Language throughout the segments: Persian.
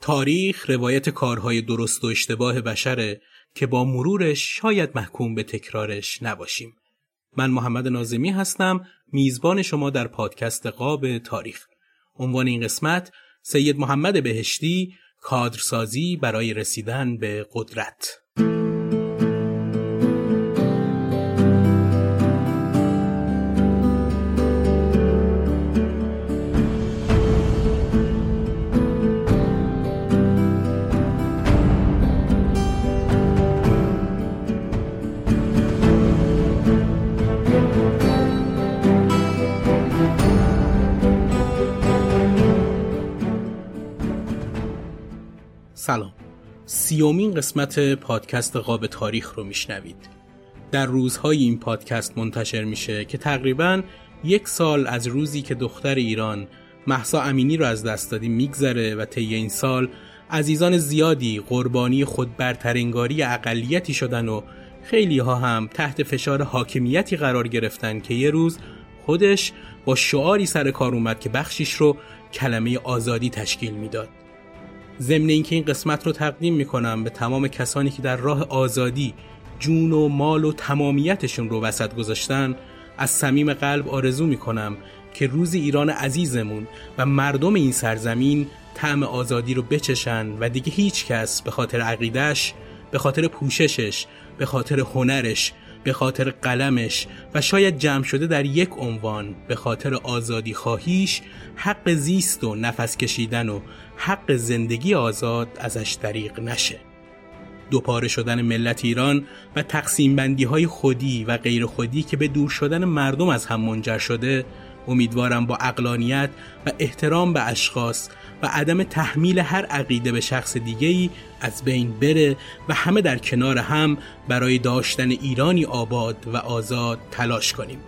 تاریخ روایت کارهای درست و اشتباه بشره که با مرورش شاید محکوم به تکرارش نباشیم. من محمد نازمی هستم میزبان شما در پادکست قاب تاریخ. عنوان این قسمت سید محمد بهشتی کادرسازی برای رسیدن به قدرت. سلام. سیومین قسمت پادکست قاب تاریخ رو میشنوید. در روزهای این پادکست منتشر میشه که تقریبا یک سال از روزی که دختر ایران محسا امینی رو از دست دادیم میگذره و طی این سال عزیزان زیادی قربانی خود برترنگاری اقلیتی شدن و خیلی ها هم تحت فشار حاکمیتی قرار گرفتن که یه روز خودش با شعاری سر کار اومد که بخشیش رو کلمه آزادی تشکیل می‌داد. ضمن اینکه این قسمت رو تقدیم می‌کنم به تمام کسانی که در راه آزادی جون و مال و تمامیتشون رو وسط گذاشتن از صمیم قلب آرزو می‌کنم که روز ایران عزیزمون و مردم این سرزمین طعم آزادی رو بچشن و دیگه هیچ کس به خاطر عقیدش به خاطر پوششش به خاطر هنرش به خاطر قلمش و شاید جمع شده در یک عنوان به خاطر آزادی خواهیش حق زیست و نفس کشیدن و حق زندگی آزاد ازش دریغ نشه دوپاره شدن ملت ایران و تقسیم بندی های خودی و غیر خودی که به دور شدن مردم از هم منجر شده امیدوارم با اقلانیت و احترام به اشخاص و عدم تحمیل هر عقیده به شخص دیگهی از بین بره و همه در کنار هم برای داشتن ایرانی آباد و آزاد تلاش کنیم.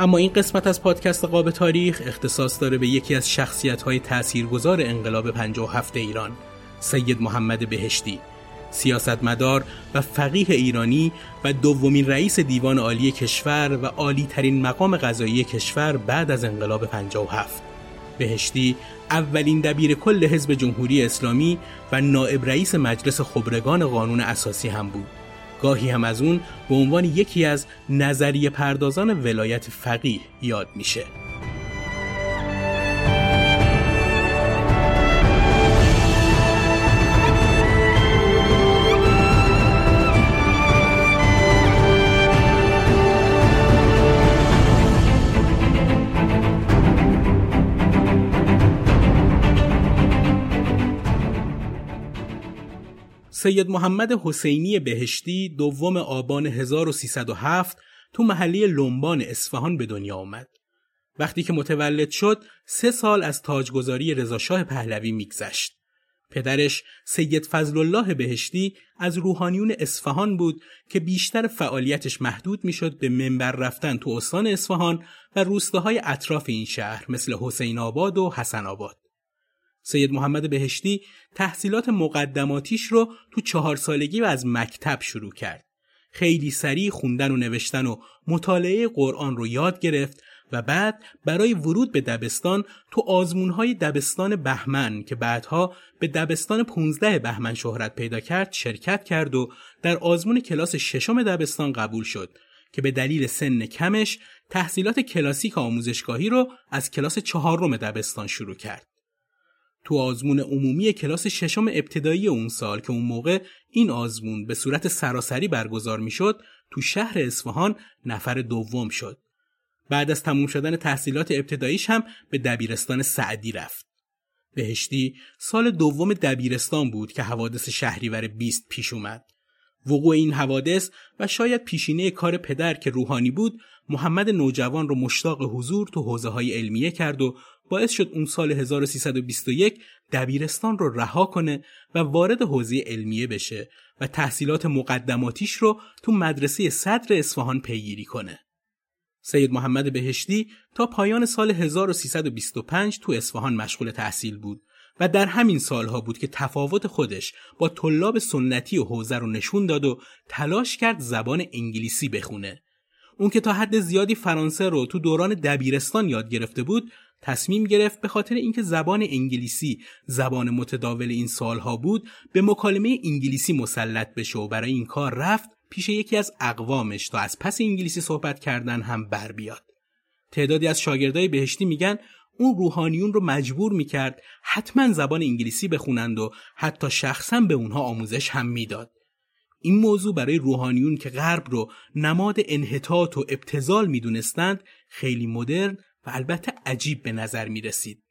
اما این قسمت از پادکست قاب تاریخ اختصاص داره به یکی از شخصیت های تاثیرگذار انقلاب 57 ایران سید محمد بهشتی. سیاستمدار و فقیه ایرانی و دومین رئیس دیوان عالی کشور و عالی ترین مقام قضایی کشور بعد از انقلاب 57 بهشتی اولین دبیر کل حزب جمهوری اسلامی و نائب رئیس مجلس خبرگان قانون اساسی هم بود. گاهی هم از اون به عنوان یکی از نظریه پردازان ولایت فقیه یاد میشه. سید محمد حسینی بهشتی دوم آبان 1307 تو محلی لنبان اصفهان به دنیا آمد. وقتی که متولد شد سه سال از تاجگذاری رضاشاه پهلوی میگذشت. پدرش سید فضل الله بهشتی از روحانیون اصفهان بود که بیشتر فعالیتش محدود می‌شد به منبر رفتن تو استان اصفهان و روستاهای اطراف این شهر مثل حسین آباد و حسن آباد. سید محمد بهشتی تحصیلات مقدماتیش رو تو چهار سالگی و از مکتب شروع کرد. خیلی سریع خوندن و نوشتن و مطالعه قرآن رو یاد گرفت و بعد برای ورود به دبستان تو آزمونهای دبستان بهمن که بعدها به دبستان 15 بهمن شهرت پیدا کرد شرکت کرد و در آزمون کلاس ششم دبستان قبول شد که به دلیل سن کمش تحصیلات کلاسیک آموزشگاهی رو از کلاس چهارم دبستان شروع کرد. تو آزمون عمومی کلاس ششم ابتدایی اون سال که اون موقع این آزمون به صورت سراسری برگزار می‌شد تو شهر اصفهان نفر دوم شد. بعد از تموم شدن تحصیلات ابتداییش هم به دبیرستان سعدی رفت. بهشتی سال دوم دبیرستان بود که حوادث شهریور 20 پیش اومد. وقوع این حوادث و شاید پیشینه کار پدر که روحانی بود محمد نوجوان رو مشتاق حضور تو حوزه های علمیه کرد و باعث شد اون سال 1321 دبیرستان رو رها کنه و وارد حوزه علمیه بشه و تحصیلات مقدماتیش رو تو مدرسه صدر اصفهان پیگیری کنه. سید محمد بهشتی تا پایان سال 1325 تو اصفهان مشغول تحصیل بود و در همین سالها بود که تفاوت خودش با طلاب سنتی و حوزه رو نشون داد و تلاش کرد زبان انگلیسی بخونه. اون که تا حد زیادی فرانسه رو تو دوران دبیرستان یاد گرفته بود تصمیم گرفت به خاطر اینکه زبان انگلیسی زبان متداول این سالها بود به مکالمه انگلیسی مسلط بشه و برای این کار رفت پیش یکی از اقوامش تا از پس انگلیسی صحبت کردن هم بر بیاد. تعدادی از شاگردای بهشتی میگن اون روحانیون رو مجبور می‌کرد حتما زبان انگلیسی بخونند و حتی شخصا به اونها آموزش هم می‌داد. این موضوع برای روحانیون که غرب رو نماد انحطاط و ابتزال می‌دونستند خیلی مدرن البته عجیب به نظر می رسید.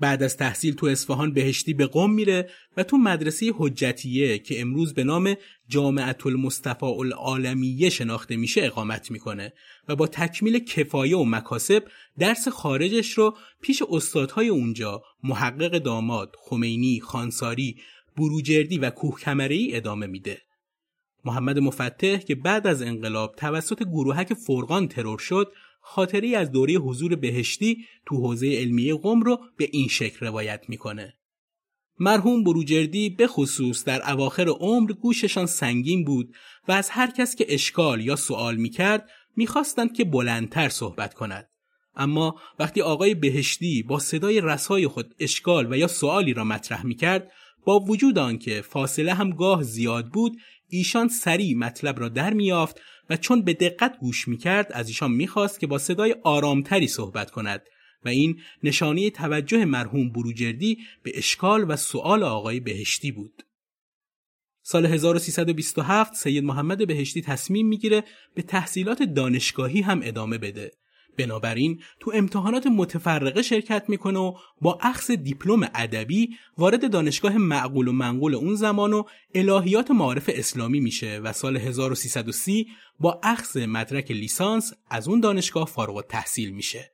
بعد از تحصیل تو اصفهان بهشتی به قم میره و تو مدرسه حجتیه که امروز به نام جامعت المصطفى العالمیه شناخته میشه اقامت می‌کنه و با تکمیل کفایه و مکاسب درس خارجش رو پیش استادهای اونجا محقق داماد، خمینی، خانساری، بروجردی و کوه کمری ادامه میده. محمد مفتح که بعد از انقلاب توسط گروهک فرقان ترور شد خاطری از دوره حضور بهشتی تو حوزه علمیه قم رو به این شکل روایت می‌کنه. مرحوم بروجردی به خصوص در اواخر عمر گوششان سنگین بود و از هر کس که اشکال یا سوال می‌کرد می‌خواستند که بلندتر صحبت کند. اما وقتی آقای بهشتی با صدای رسای خود اشکال و یا سوالی را مطرح می‌کرد با وجود آنکه فاصله هم گاه زیاد بود ایشان سریع مطلب را در میافت و چون به دقت گوش می‌کرد از ایشان می‌خواست که با صدای آرامتری صحبت کند و این نشانه توجه مرحوم بروجردی به اشکال و سؤال آقای بهشتی بود. سال 1327 سید محمد بهشتی تصمیم می‌گیره به تحصیلات دانشگاهی هم ادامه بده بنابراین تو امتحانات متفرقه شرکت می‌کنه و با اخذ دیپلم ادبی وارد دانشگاه معقول و منقول اون زمان و الهیات معارف اسلامی میشه و سال 1330 با اخذ مدرک لیسانس از اون دانشگاه فارغ تحصیل میشه.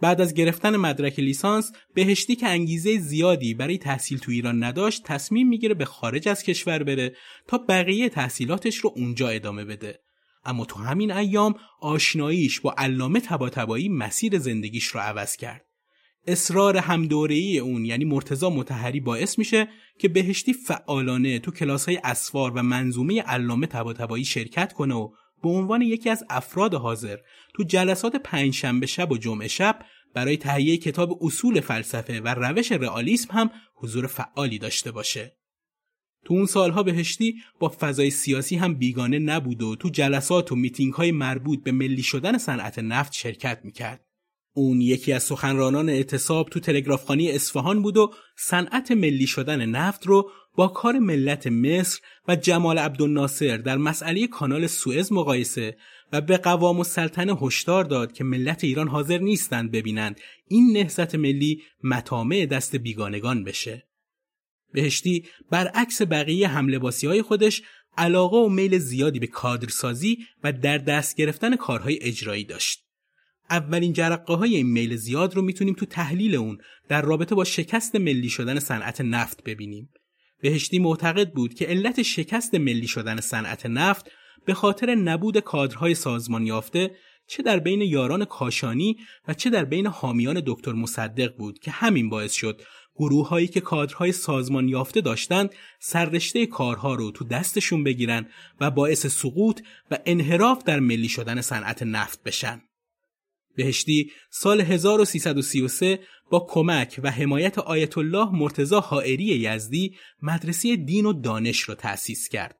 بعد از گرفتن مدرک لیسانس بهشتی که انگیزه زیادی برای تحصیل تو ایران نداشت تصمیم می‌گیره به خارج از کشور بره تا بقیه تحصیلاتش رو اونجا ادامه بده اما تو همین ایام آشناییش با علامه تباتبایی مسیر زندگیش رو عوض کرد. اصرار همدورهی اون یعنی مرتزا متحری باعث میشه که بهشتی فعالانه تو کلاس های اسفار و منظومه علامه تباتبایی شرکت کنه و به عنوان یکی از افراد حاضر تو جلسات پنجشنبه شب و جمعه شب برای تهیه کتاب اصول فلسفه و روش رئالیسم هم حضور فعالی داشته باشه. تو اون سالها بهشتی با فضای سیاسی هم بیگانه نبود و تو جلسات و میتینگ های مربوط به ملی شدن صنعت نفت شرکت می‌کرد. اون یکی از سخنرانان اعتصاب تو تلگرافخانی اصفهان بود و صنعت ملی شدن نفت رو با کار ملت مصر و جمال عبدالناصر در مسئله کانال سوئز مقایسه و به قوام و سلطنه هشدار داد که ملت ایران حاضر نیستند ببینند این نهضت ملی مطامع دست بیگانگان بشه. بهشتی برعکس بقیه هملباسی های خودش علاقه و میل زیادی به کادرسازی و در دست گرفتن کارهای اجرایی داشت. اولین جرقه های این میل زیاد رو می‌تونیم تو تحلیل اون در رابطه با شکست ملی شدن صنعت نفت ببینیم. بهشتی معتقد بود که علت شکست ملی شدن صنعت نفت به خاطر نبود کادرهای سازمان یافته چه در بین یاران کاشانی و چه در بین حامیان دکتر مصدق بود که همین باعث شد گروه هایی که کادرهای سازمان یافته داشتند سررشته کارها رو تو دستشون بگیرن و باعث سقوط و انحراف در ملی شدن صنعت نفت بشن. بهشتی سال 1333 با کمک و حمایت آیت الله مرتضا حائری یزدی مدرسه دین و دانش را تأسیس کرد.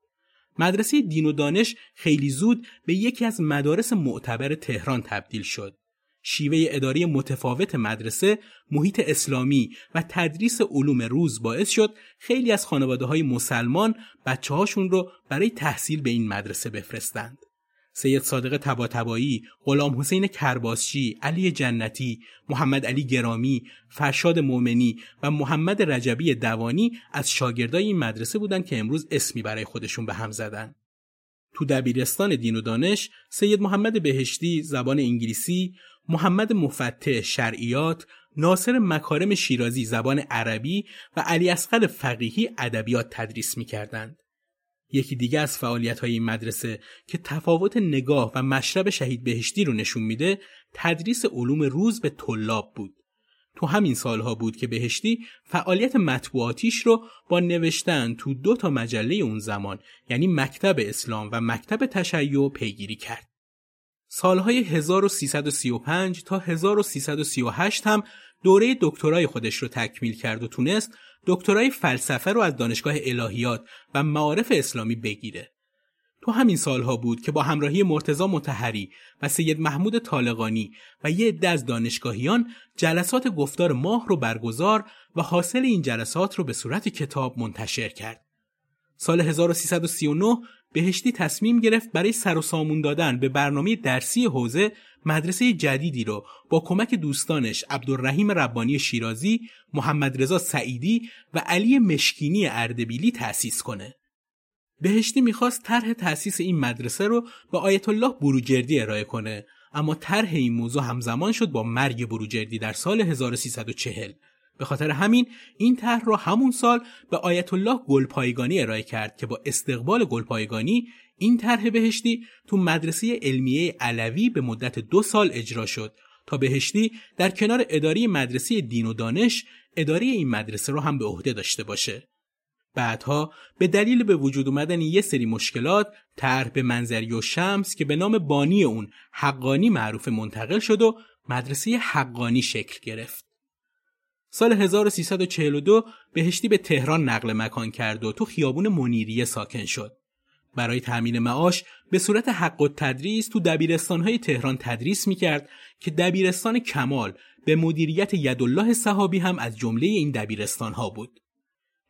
مدرسه دین و دانش خیلی زود به یکی از مدارس معتبر تهران تبدیل شد. شیوه اداری متفاوت مدرسه، محیط اسلامی و تدریس علوم روز باعث شد خیلی از خانواده های مسلمان بچه هاشون رو برای تحصیل به این مدرسه بفرستند. سید صادق تباتبایی، غلام حسین کرباسچی، علی جنتی، محمد علی گرامی، فرشاد مومنی و محمد رجبی دوانی از شاگردای این مدرسه بودند که امروز اسمی برای خودشون به هم زدن. تو دبیرستان دین و دانش سید محمد بهشتی زبان انگلیسی، محمد مفتح شرعیات، ناصر مکارم شیرازی زبان عربی و علی اصغر فقیهی ادبیات تدریس می‌کردند. یکی دیگه از فعالیت های این مدرسه که تفاوت نگاه و مشرب شهید بهشتی رو نشون میده تدریس علوم روز به طلاب بود. تو همین سالها بود که بهشتی فعالیت مطبوعاتیش رو با نوشتن تو دو تا مجله اون زمان یعنی مکتب اسلام و مکتب تشیع پیگیری کرد. سالهای 1335 تا 1338 هم دوره دکترای خودش رو تکمیل کرد و تونست دکترای فلسفه رو از دانشگاه الهیات و معارف اسلامی بگیره. تو همین سالها بود که با همراهی مرتزا متحری و سید محمود طالقانی و یه عده از دانشگاهیان جلسات گفتار ماه رو برگزار و حاصل این جلسات رو به صورت کتاب منتشر کرد. سال 1339 بهشتی تصمیم گرفت برای سر و سامون دادن به برنامه درسی حوزه مدرسه جدیدی رو با کمک دوستانش عبدالرحیم ربانی شیرازی، محمد رضا سعیدی و علی مشکینی اردبیلی تأسیس کنه. بهشتی می‌خواست طرح تأسیس این مدرسه رو به آیت الله بروجردی ارائه کنه اما طرح این موضوع همزمان شد با مرگ بروجردی در سال 1340 به خاطر همین این طرح را همون سال به آیت الله گلپایگانی ارائه کرد که با استقبال گلپایگانی این طرح بهشتی تو مدرسه علمیه علوی به مدت دو سال اجرا شد تا بهشتی در کنار اداره مدرسه دین و دانش اداره این مدرسه رو هم به عهده داشته باشه. بعدها به دلیل به وجود اومدن یه سری مشکلات طرح به منظری و شمس که به نام بانی اون حقانی معروف منتقل شد و مدرسه حقانی شکل گرفت. سال 1342 بهشتی به تهران نقل مکان کرد و تو خیابون منیریه ساکن شد. برای تأمین معاش به صورت حق و تدریس تو دبیرستانهای تهران تدریس می‌کرد که دبیرستان کمال به مدیریت یدالله صحابی هم از جمله این دبیرستانها بود.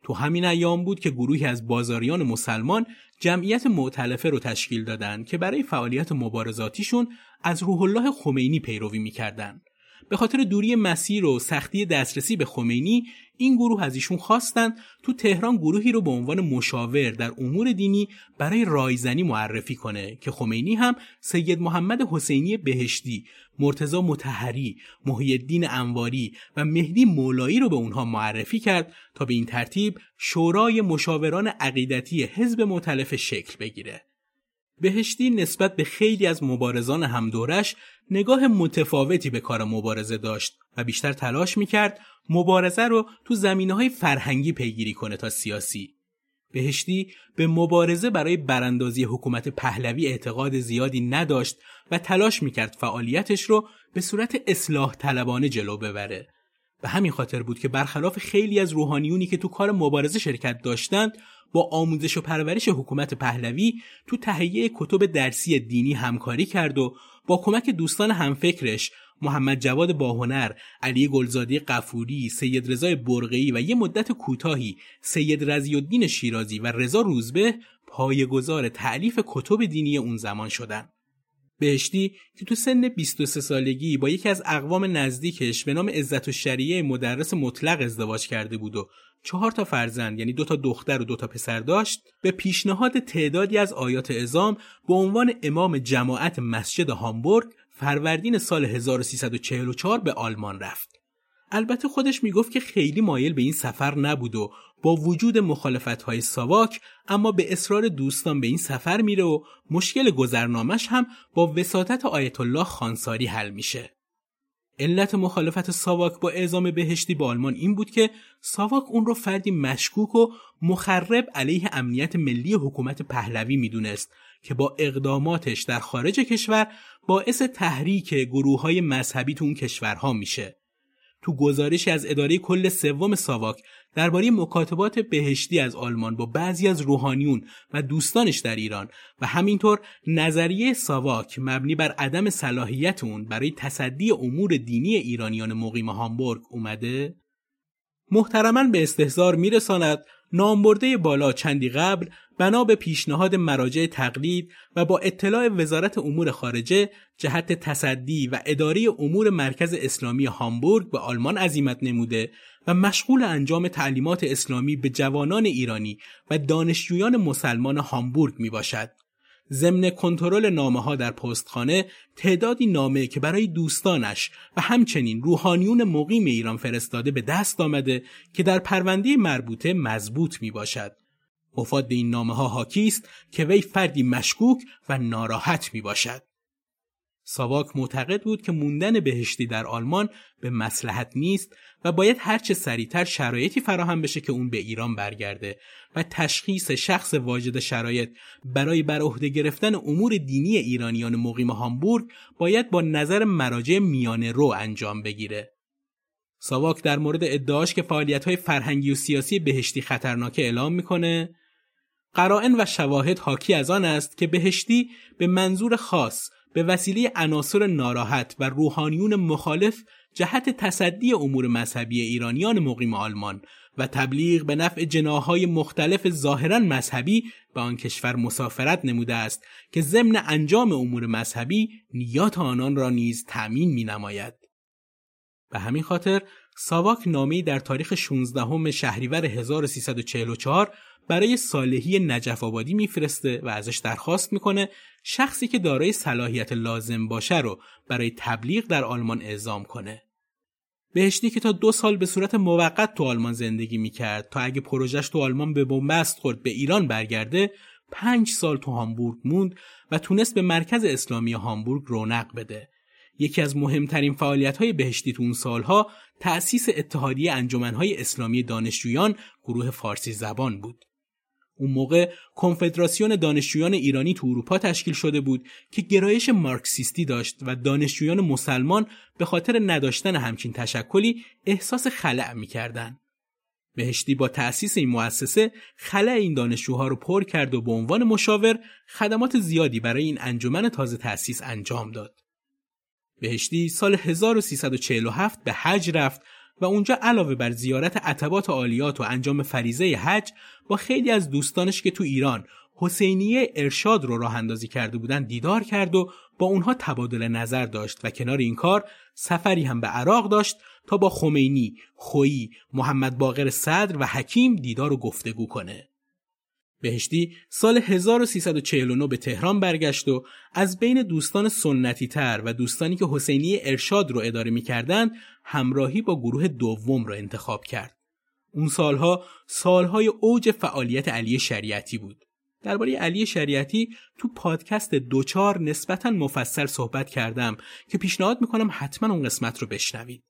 تو همین ایام بود که گروهی از بازاریان مسلمان جمعیت معتلفه رو تشکیل دادند که برای فعالیت مبارزاتیشون از روح الله خمینی پیروی می‌کردند. به خاطر دوری مسیر و سختی دسترسی به خمینی این گروه از ایشون خواستند تو تهران گروهی رو به عنوان مشاور در امور دینی برای رایزنی معرفی کنه که خمینی هم سید محمد حسینی بهشتی، مرتزا متحری، محی الدین انواری و مهدی مولایی رو به اونها معرفی کرد تا به این ترتیب شورای مشاوران عقیدتی حزب متلف شکل بگیره. بهشتی نسبت به خیلی از مبارزان همدورش نگاه متفاوتی به کار مبارزه داشت و بیشتر تلاش می‌کرد مبارزه رو تو زمینه های فرهنگی پیگیری کنه تا سیاسی. بهشتی به مبارزه برای براندازی حکومت پهلوی اعتقاد زیادی نداشت و تلاش می‌کرد فعالیتش رو به صورت اصلاح طلبانه جلو ببره. به همین خاطر بود که برخلاف خیلی از روحانیونی که تو کار مبارزه شرکت داشتند با آموزش و پرورش حکومت پهلوی تو تهیه کتب درسی دینی همکاری کرد و با کمک دوستان همفکرش محمد جواد باهنر، علی گلزادی قفوری، سید رضای برقی و یه مدت کوتاهی سید رضی الدین شیرازی و رضا روزبه پایه‌گذار تعلیف کتب دینی اون زمان شدن. بهشتی که تو سن 23 سالگی با یکی از اقوام نزدیکش به نام عزت و شریعه مدرس مطلق ازدواج کرده بود و چهار تا فرزند یعنی دو تا دختر و دو تا پسر داشت به پیشنهاد تعدادی از آیات ازام به عنوان امام جماعت مسجد هامبورگ فروردین سال 1344 به آلمان رفت. البته خودش می‌گفت که خیلی مایل به این سفر نبود و با وجود مخالفت های ساواک اما به اصرار دوستان به این سفر میره و مشکل گذرنامش هم با وساطت آیت الله خانساری حل میشه. علت مخالفت ساواک با اعزام بهشتی به آلمان این بود که ساواک اون رو فردی مشکوک و مخرب علیه امنیت ملی حکومت پهلوی می‌دونست که با اقداماتش در خارج کشور باعث تحریک گروه های مذهبی تو اون کشورها میشه. تو گزارشی از اداره کل سوم ساواک درباره مکاتبات بهشتی از آلمان با بعضی از روحانیون و دوستانش در ایران و همینطور نظریه ساواک مبنی بر عدم صلاحیت اون برای تصدی امور دینی ایرانیان مقیم هامبورگ اومده؟ محترما به استحضار میرساند نامبرده بالا چندی قبل بنا به پیشنهاد مراجع تقلید و با اطلاع وزارت امور خارجه جهت تصدی و اداره امور مرکز اسلامی هامبورگ به آلمان عزیمت نموده و مشغول انجام تعلیمات اسلامی به جوانان ایرانی و دانشجویان مسلمان هامبورگ می باشد. ضمن کنترل نامه ها در پستخانه تعدادی نامه که برای دوستانش و همچنین روحانیون مقیم ایران فرستاده به دست آمده که در پرونده مربوطه مضبوط می باشد. مفاد این نامه ها حاکی است که وی فردی مشکوک و ناراحت می باشد. ساواک معتقد بود که موندن بهشتی در آلمان به مسلحت نیست و باید هرچه سریعتر شرایطی فراهم بشه که اون به ایران برگرده و تشخیص شخص واجد شرایط برای بر عهده گرفتن امور دینی ایرانیان مقیم هامبورگ باید با نظر مراجع میانه رو انجام بگیره. ساواک در مورد ادعاش که فعالیت های فرهنگی و سیاسی بهشتی خطرناک اعلام می‌کنه قرائن و شواهد حاکی از آن است که بهشتی به منظور خاص به وسیله عناصر ناراحت و روحانیون مخالف جهت تصدی امور مذهبی ایرانیان مقیم آلمان و تبلیغ به نفع جناهای مختلف ظاهرا مذهبی به آن کشور مسافرت نموده است که ضمن انجام امور مذهبی نیات آنان را نیز تأمین می نماید. به همین خاطر ساواک نامی در تاریخ 16 شهریور 1344 برای صالحی نجف آبادی میفرسته و ازش درخواست می‌کنه شخصی که دارای صلاحیت لازم باشه رو برای تبلیغ در آلمان اعزام کنه. بهشتی که تا دو سال به صورت موقت تو آلمان زندگی می‌کرد تا اگه پروژش تو آلمان به بنبست خورد به ایران برگرده پنج سال تو هامبورگ موند و تونست به مرکز اسلامی هامبورگ رونق بده. یکی از مهمترین فعالیت های بهشتی تو اون سالها تأسیس اتحادیه انجمنهای اسلامی دانشجویان گروه فارسی زبان بود. اون موقع کنفدراسیون دانشجویان ایرانی تو اروپا تشکیل شده بود که گرایش مارکسیستی داشت و دانشجویان مسلمان به خاطر نداشتن همچین تشکلی احساس خلع می‌کردن. بهشتی با تأسیس این مؤسسه خلع این دانشجوها رو پر کرد و به عنوان مشاور خدمات زیادی برای این انجمن تازه تأسیس انجام داد. بهشتی سال 1347 به حج رفت و اونجا علاوه بر زیارت عتبات عالیات و انجام فریزه حج با خیلی از دوستانش که تو ایران حسینیه ارشاد رو راه اندازی کرده بودن دیدار کرد و با اونها تبادل نظر داشت و کنار این کار سفری هم به عراق داشت تا با خمینی، خویی، محمد باقر صدر و حکیم دیدار و گفتگو کنه. بهشتی سال 1349 به تهران برگشت و از بین دوستان سنتی تر و دوستانی که حسینی ارشاد رو اداره می‌کردند همراهی با گروه دوم را انتخاب کرد. اون سالها سالهای اوج فعالیت علی شریعتی بود. درباره علی شریعتی تو پادکست دوچار نسبتا مفصل صحبت کردم که پیشنهاد می‌کنم حتما اون قسمت رو بشنوید.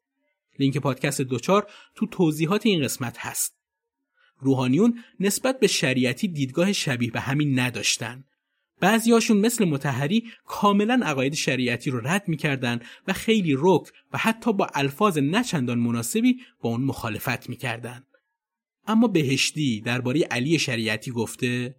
لینک پادکست دوچار تو توضیحات این قسمت هست. روحانیون نسبت به شریعتی دیدگاه شبیه به همین نداشتن. بعضیاشون مثل متحری کاملا عقاید شریعتی رو رد می‌کردن و خیلی رک و حتی با الفاظ نچندان مناسبی با اون مخالفت می‌کردن. اما بهشتی درباره علی شریعتی گفته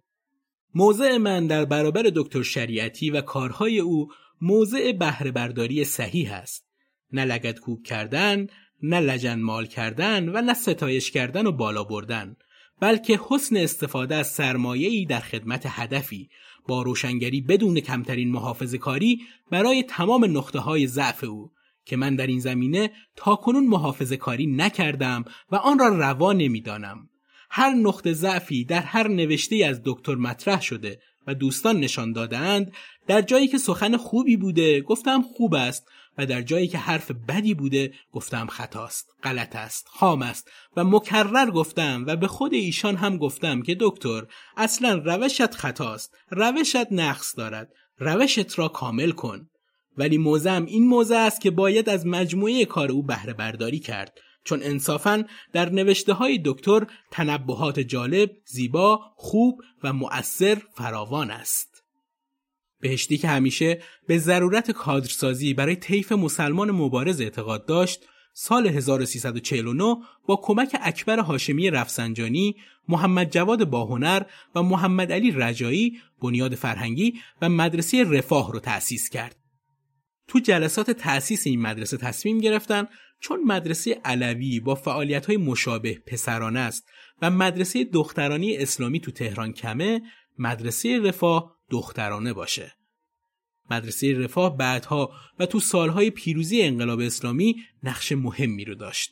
موضع من در برابر دکتر شریعتی و کارهای او موضع بهره برداری صحیح است. نه لگت کوک کردن، نه لجن مال کردن و نه ستایش کردن و بالا بردن. بلکه حسن استفاده از سرمایه‌ای در خدمت هدفی با روشنگری بدون کمترین محافظه کاری برای تمام نقطه های ضعف او که من در این زمینه تاکنون محافظه کاری نکردم و آن را روا نمی‌دانم. هر نقطه ضعفی در هر نوشته از دکتر مطرح شده و دوستان نشان دادند در جایی که سخن خوبی بوده گفتم خوب است و در جایی که حرف بدی بوده گفتم خطاست غلط است خام است و مکرر گفتم و به خود ایشان هم گفتم که دکتر اصلا روشت خطاست روشت نقص دارد روشت را کامل کن ولی موزم این موزه است که باید از مجموعه کار او بهره برداری کرد چون انصافا در نوشته های دکتر تنبهات جالب، زیبا، خوب و مؤثر فراوان است. بهشتی که همیشه به ضرورت کادرسازی برای طیف مسلمان مبارز اعتقاد داشت، سال 1349 با کمک اکبر هاشمی رفسنجانی، محمد جواد باهنر و محمد علی رجایی بنیاد فرهنگی و مدرسه رفاه رو تأسیس کرد. تو جلسات تأسیس این مدرسه تصمیم گرفتن چون مدرسه علوی با فعالیت های مشابه پسرانه است و مدرسه دخترانی اسلامی تو تهران کمه مدرسه رفاه دخترانه باشه. مدرسه رفاه بعدها و تو سالهای پیروزی انقلاب اسلامی نقش مهمی رو داشت.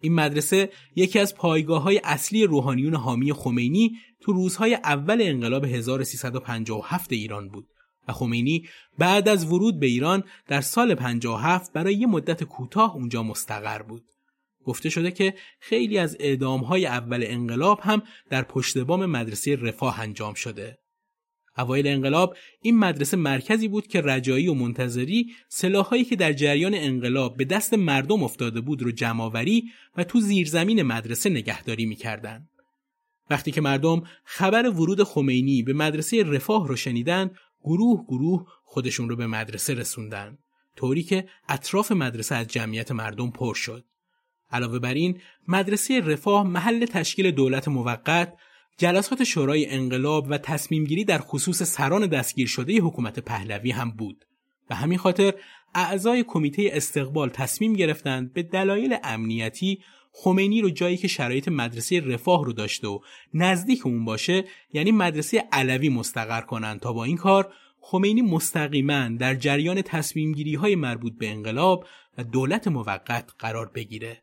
این مدرسه یکی از پایگاه های اصلی روحانیون حامی خمینی تو روزهای اول انقلاب 1357 ایران بود و خمینی بعد از ورود به ایران در سال 57 برای یه مدت کوتاه اونجا مستقر بود. گفته شده که خیلی از های اول انقلاب هم در پشت بام مدرسه رفاه انجام شده. اوایل انقلاب این مدرسه مرکزی بود که رجایی و منتظری سلاحهایی که در جریان انقلاب به دست مردم افتاده بود رو جمعآوری و تو زیرزمین مدرسه نگهداری می‌کردند. وقتی که مردم خبر ورود خمینی به مدرسه رفاه رو شنیدن گروه گروه خودشون رو به مدرسه رسوندن طوری که اطراف مدرسه از جمعیت مردم پر شد علاوه بر این مدرسه رفاه محل تشکیل دولت موقت جلسات شورای انقلاب و تصمیم گیری در خصوص سران دستگیر شده حکومت پهلوی هم بود و همین خاطر اعضای کمیته استقبال تصمیم گرفتند به دلایل امنیتی خمینی رو جایی که شرایط مدرسه رفاه رو داشته و نزدیک اون باشه یعنی مدرسه علوی مستقر کنند تا با این کار خمینی مستقیما در جریان تصمیم گیری های مربوط به انقلاب و دولت موقت قرار بگیره.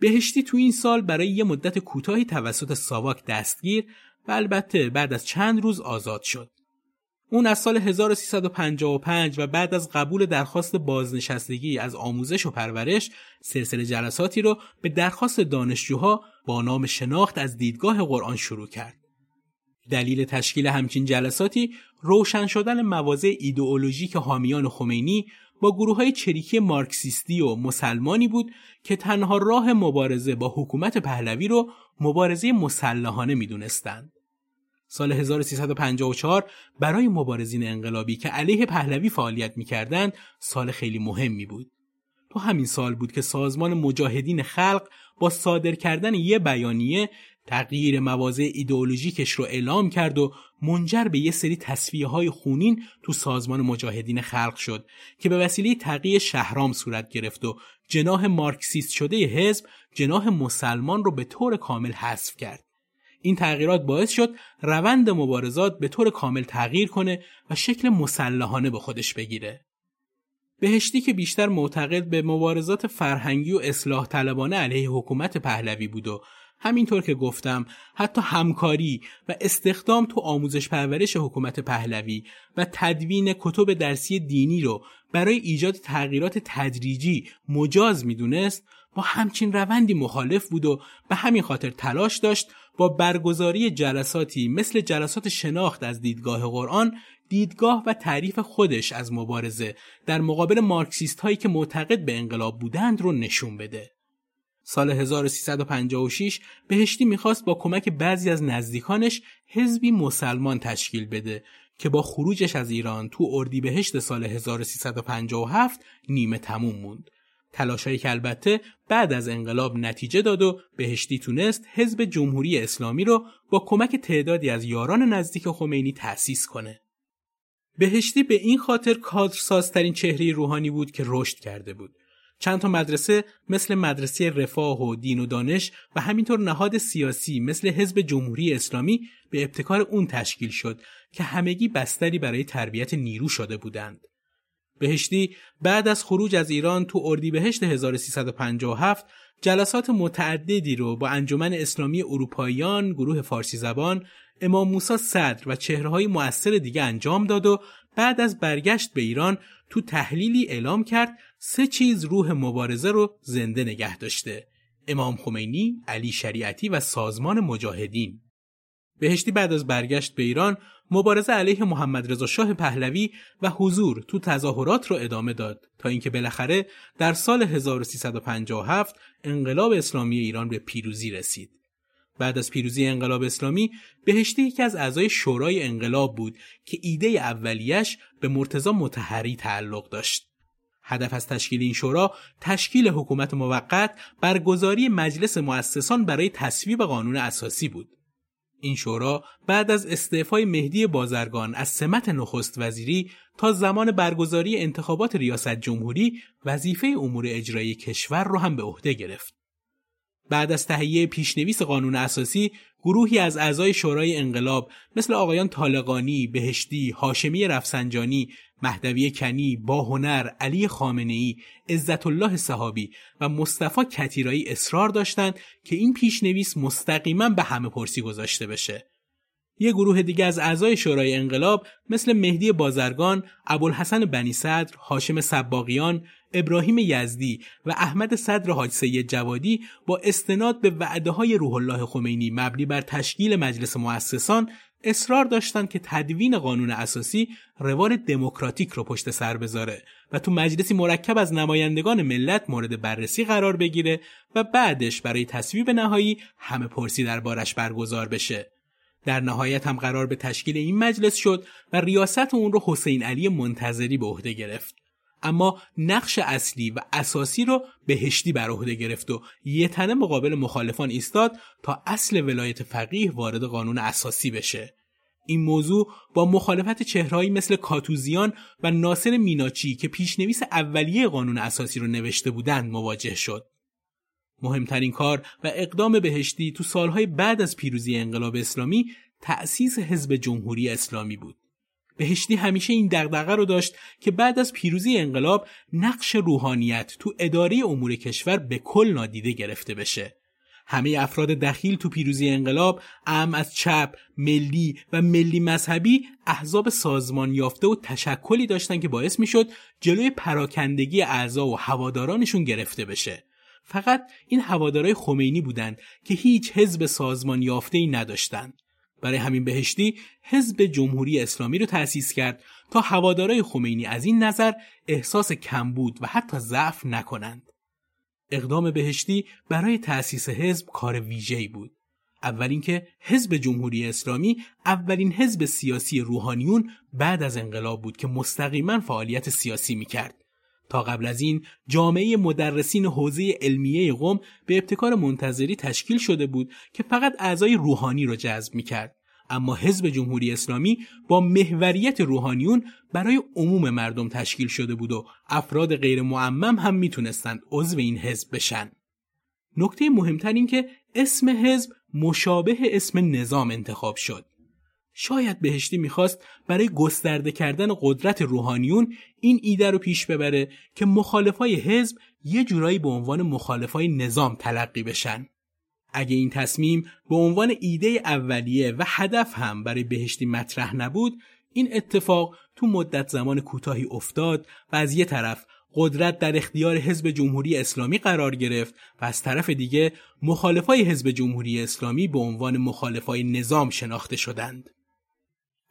بهشتی تو این سال برای یه مدت کوتاهی توسط ساواک دستگیر و البته بعد از چند روز آزاد شد. اون از سال 1355 و بعد از قبول درخواست بازنشستگی از آموزش و پرورش سلسله جلساتی رو به درخواست دانشجوها با نام شناخت از دیدگاه قرآن شروع کرد. دلیل تشکیل همچین جلساتی روشن شدن مواضع ایدئولوژیک حامیان خمینی با گروه های چریکی مارکسیستی و مسلمانی بود که تنها راه مبارزه با حکومت پهلوی رو مبارزه مسلحانه می‌دونستند. سال 1354 برای مبارزین انقلابی که علیه پهلوی فعالیت می‌کردند سال خیلی مهمی بود. تو همین سال بود که سازمان مجاهدین خلق با صادر کردن یه بیانیه تغییر مواضع ایدئولوژیکش رو اعلام کرد و منجر به یه سری تصفیه های خونین تو سازمان مجاهدین خلق شد که به وسیله تغییر شهرام صورت گرفت و جناح مارکسیست شده حزب جناح مسلمان رو به طور کامل حذف کرد. این تغییرات باعث شد روند مبارزات به طور کامل تغییر کنه و شکل مسلحانه به خودش بگیره. بهشتی که بیشتر معتقد به مبارزات فرهنگی و اصلاح طلبانه علیه حکومت پهلوی بود و همینطور که گفتم حتی همکاری و استخدام تو آموزش پرورش حکومت پهلوی و تدوین کتب درسی دینی رو برای ایجاد تغییرات تدریجی مجاز می‌دونست با همچین روندی مخالف بود و به همین خاطر تلاش داشت با برگزاری جلساتی مثل جلسات شناخت از دیدگاه قرآن دیدگاه و تعریف خودش از مبارزه در مقابل مارکسیست هایی که معتقد به انقلاب بودند رو نشون بده. سال 1356 بهشتی می‌خواست با کمک بعضی از نزدیکانش حزبی مسلمان تشکیل بده که با خروجش از ایران تو اردیبهشت سال 1357 نیمه تموم موند. تلاشایی که البته بعد از انقلاب نتیجه داد و بهشتی تونست حزب جمهوری اسلامی رو با کمک تعدادی از یاران نزدیک خمینی تأسیس کنه. بهشتی به این خاطر کادرسازترین چهره روحانی بود که رشد کرده بود. چند تا مدرسه مثل مدرسه رفاه و دین و دانش و همینطور نهاد سیاسی مثل حزب جمهوری اسلامی به ابتکار اون تشکیل شد که همگی بستری برای تربیت نیرو شده بودند. بهشتی بعد از خروج از ایران تو اردیبهشت 1357 جلسات متعددی رو با انجمن اسلامی اروپاییان، گروه فارسی زبان، امام موسی صدر و چهرههای مؤثر دیگه انجام داد و بعد از برگشت به ایران تو تحلیلی اعلام کرد سه چیز روح مبارزه رو زنده نگه داشته امام خمینی، علی شریعتی و سازمان مجاهدین بهشتی بعد از برگشت به ایران مبارزه علیه محمد رضا شاه پهلوی و حضور تو تظاهرات رو ادامه داد تا اینکه بالاخره در سال 1357 انقلاب اسلامی ایران به پیروزی رسید. بعد از پیروزی انقلاب اسلامی بهشتی یکی از اعضای شورای انقلاب بود که ایده اولیش به مرتضا متحری تعلق داشت. هدف از تشکیل این شورا تشکیل حکومت موقت برگزاری مجلس مؤسسان برای تصویب قانون اساسی بود. این شورا بعد از استعفای مهدی بازرگان از سمت نخست وزیری تا زمان برگزاری انتخابات ریاست جمهوری وظیفه امور اجرایی کشور را هم به عهده گرفت. بعد از تهیه پیشنویس قانون اساسی گروهی از اعضای شورای انقلاب مثل آقایان طالقانی، بهشتی، هاشمی رفسنجانی، مهدوی کنی، باهنر، علی خامنه ای، عزت الله صحابی و مصطفی کتیرایی اصرار داشتند که این پیشنویس مستقیما به همه پرسی گذاشته بشه. یه گروه دیگه از اعضای شورای انقلاب مثل مهدی بازرگان، ابوالحسن بنی صدر، هاشم سباقیان، ابراهیم یزدی و احمد صدر حاج سید جوادی با استناد به وعده های روح الله خمینی مبنی بر تشکیل مجلس مؤسسان اصرار داشتند که تدوین قانون اساسی روال دموکراتیک رو پشت سر بذاره و تو مجلسی مرکب از نمایندگان ملت مورد بررسی قرار بگیره و بعدش برای تصویب نهایی همه پرسی دربارش برگزار بشه. در نهایت هم قرار به تشکیل این مجلس شد و ریاست اون رو حسین علی منتظری به عهده گرفت. اما نقش اصلی و اساسی رو بهشتی بر عهده گرفت و یه تنه مقابل مخالفان ایستاد تا اصل ولایت فقیه وارد قانون اساسی بشه این موضوع با مخالفت چهرهایی مثل کاتوزیان و ناصر میناچی که پیشنویس اولیه قانون اساسی رو نوشته بودند مواجه شد. مهمترین کار و اقدام بهشتی تو سالهای بعد از پیروزی انقلاب اسلامی تأسیس حزب جمهوری اسلامی بود. بهشتی همیشه این دغدغه رو داشت که بعد از پیروزی انقلاب نقش روحانیت تو اداره امور کشور به کل نادیده گرفته بشه. همه افراد دخیل تو پیروزی انقلاب ام از چپ، ملی و ملی مذهبی احزاب سازمان یافته و تشکلی داشتن که باعث می‌شد جلوی پراکندگی اعضا و هوادارانشون گرفته بشه. فقط این هوادارای خمینی بودند که هیچ حزب سازمان یافته ای نداشتند. برای همین بهشتی حزب جمهوری اسلامی رو تأسیس کرد تا هوادارای خمینی از این نظر احساس کمبود و حتی ضعف نکنند. اقدام بهشتی برای تأسیس حزب کار ویژه‌ای بود. اول اینکه حزب جمهوری اسلامی اولین حزب سیاسی روحانیون بعد از انقلاب بود که مستقیما فعالیت سیاسی می‌کرد. تا قبل از این جامعه مدرسین حوزه علمیه قم به ابتکار منتظری تشکیل شده بود که فقط اعضای روحانی را جذب می‌کرد. اما حزب جمهوری اسلامی با محوریت روحانیون برای عموم مردم تشکیل شده بود و افراد غیر معمم هم می‌تونستند عضو این حزب بشن. نکته مهمتر این که اسم حزب مشابه اسم نظام انتخاب شد. شاید بهشتی می‌خواست برای گسترده کردن قدرت روحانیون این ایده رو پیش ببره که مخالفای حزب یه جورایی به عنوان مخالفای نظام تلقی بشن. اگه این تصمیم به عنوان ایده اولیه و هدف هم برای بهشتی مطرح نبود این اتفاق تو مدت زمان کوتاهی افتاد و از یه طرف قدرت در اختیار حزب جمهوری اسلامی قرار گرفت و از طرف دیگه مخالفای حزب جمهوری اسلامی به عنوان مخالفای نظام شناخته شدند.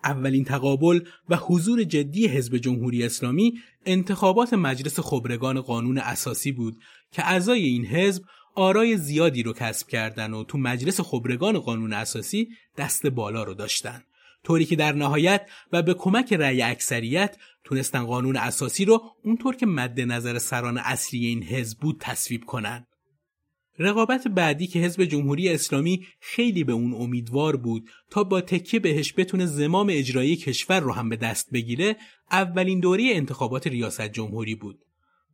اولین تقابل و حضور جدی حزب جمهوری اسلامی انتخابات مجلس خبرگان قانون اساسی بود که اعضای این حزب آرای زیادی رو کسب کردن و تو مجلس خبرگان قانون اساسی دست بالا رو داشتن. طوری که در نهایت و به کمک رأی اکثریت تونستن قانون اساسی رو اونطور که مد نظر سران اصلی این حزب بود تصویب کنن. رقابت بعدی که حزب جمهوری اسلامی خیلی به اون امیدوار بود تا با تکیه بهش بتونه زمام اجرایی کشور رو هم به دست بگیره اولین دوره انتخابات ریاست جمهوری بود.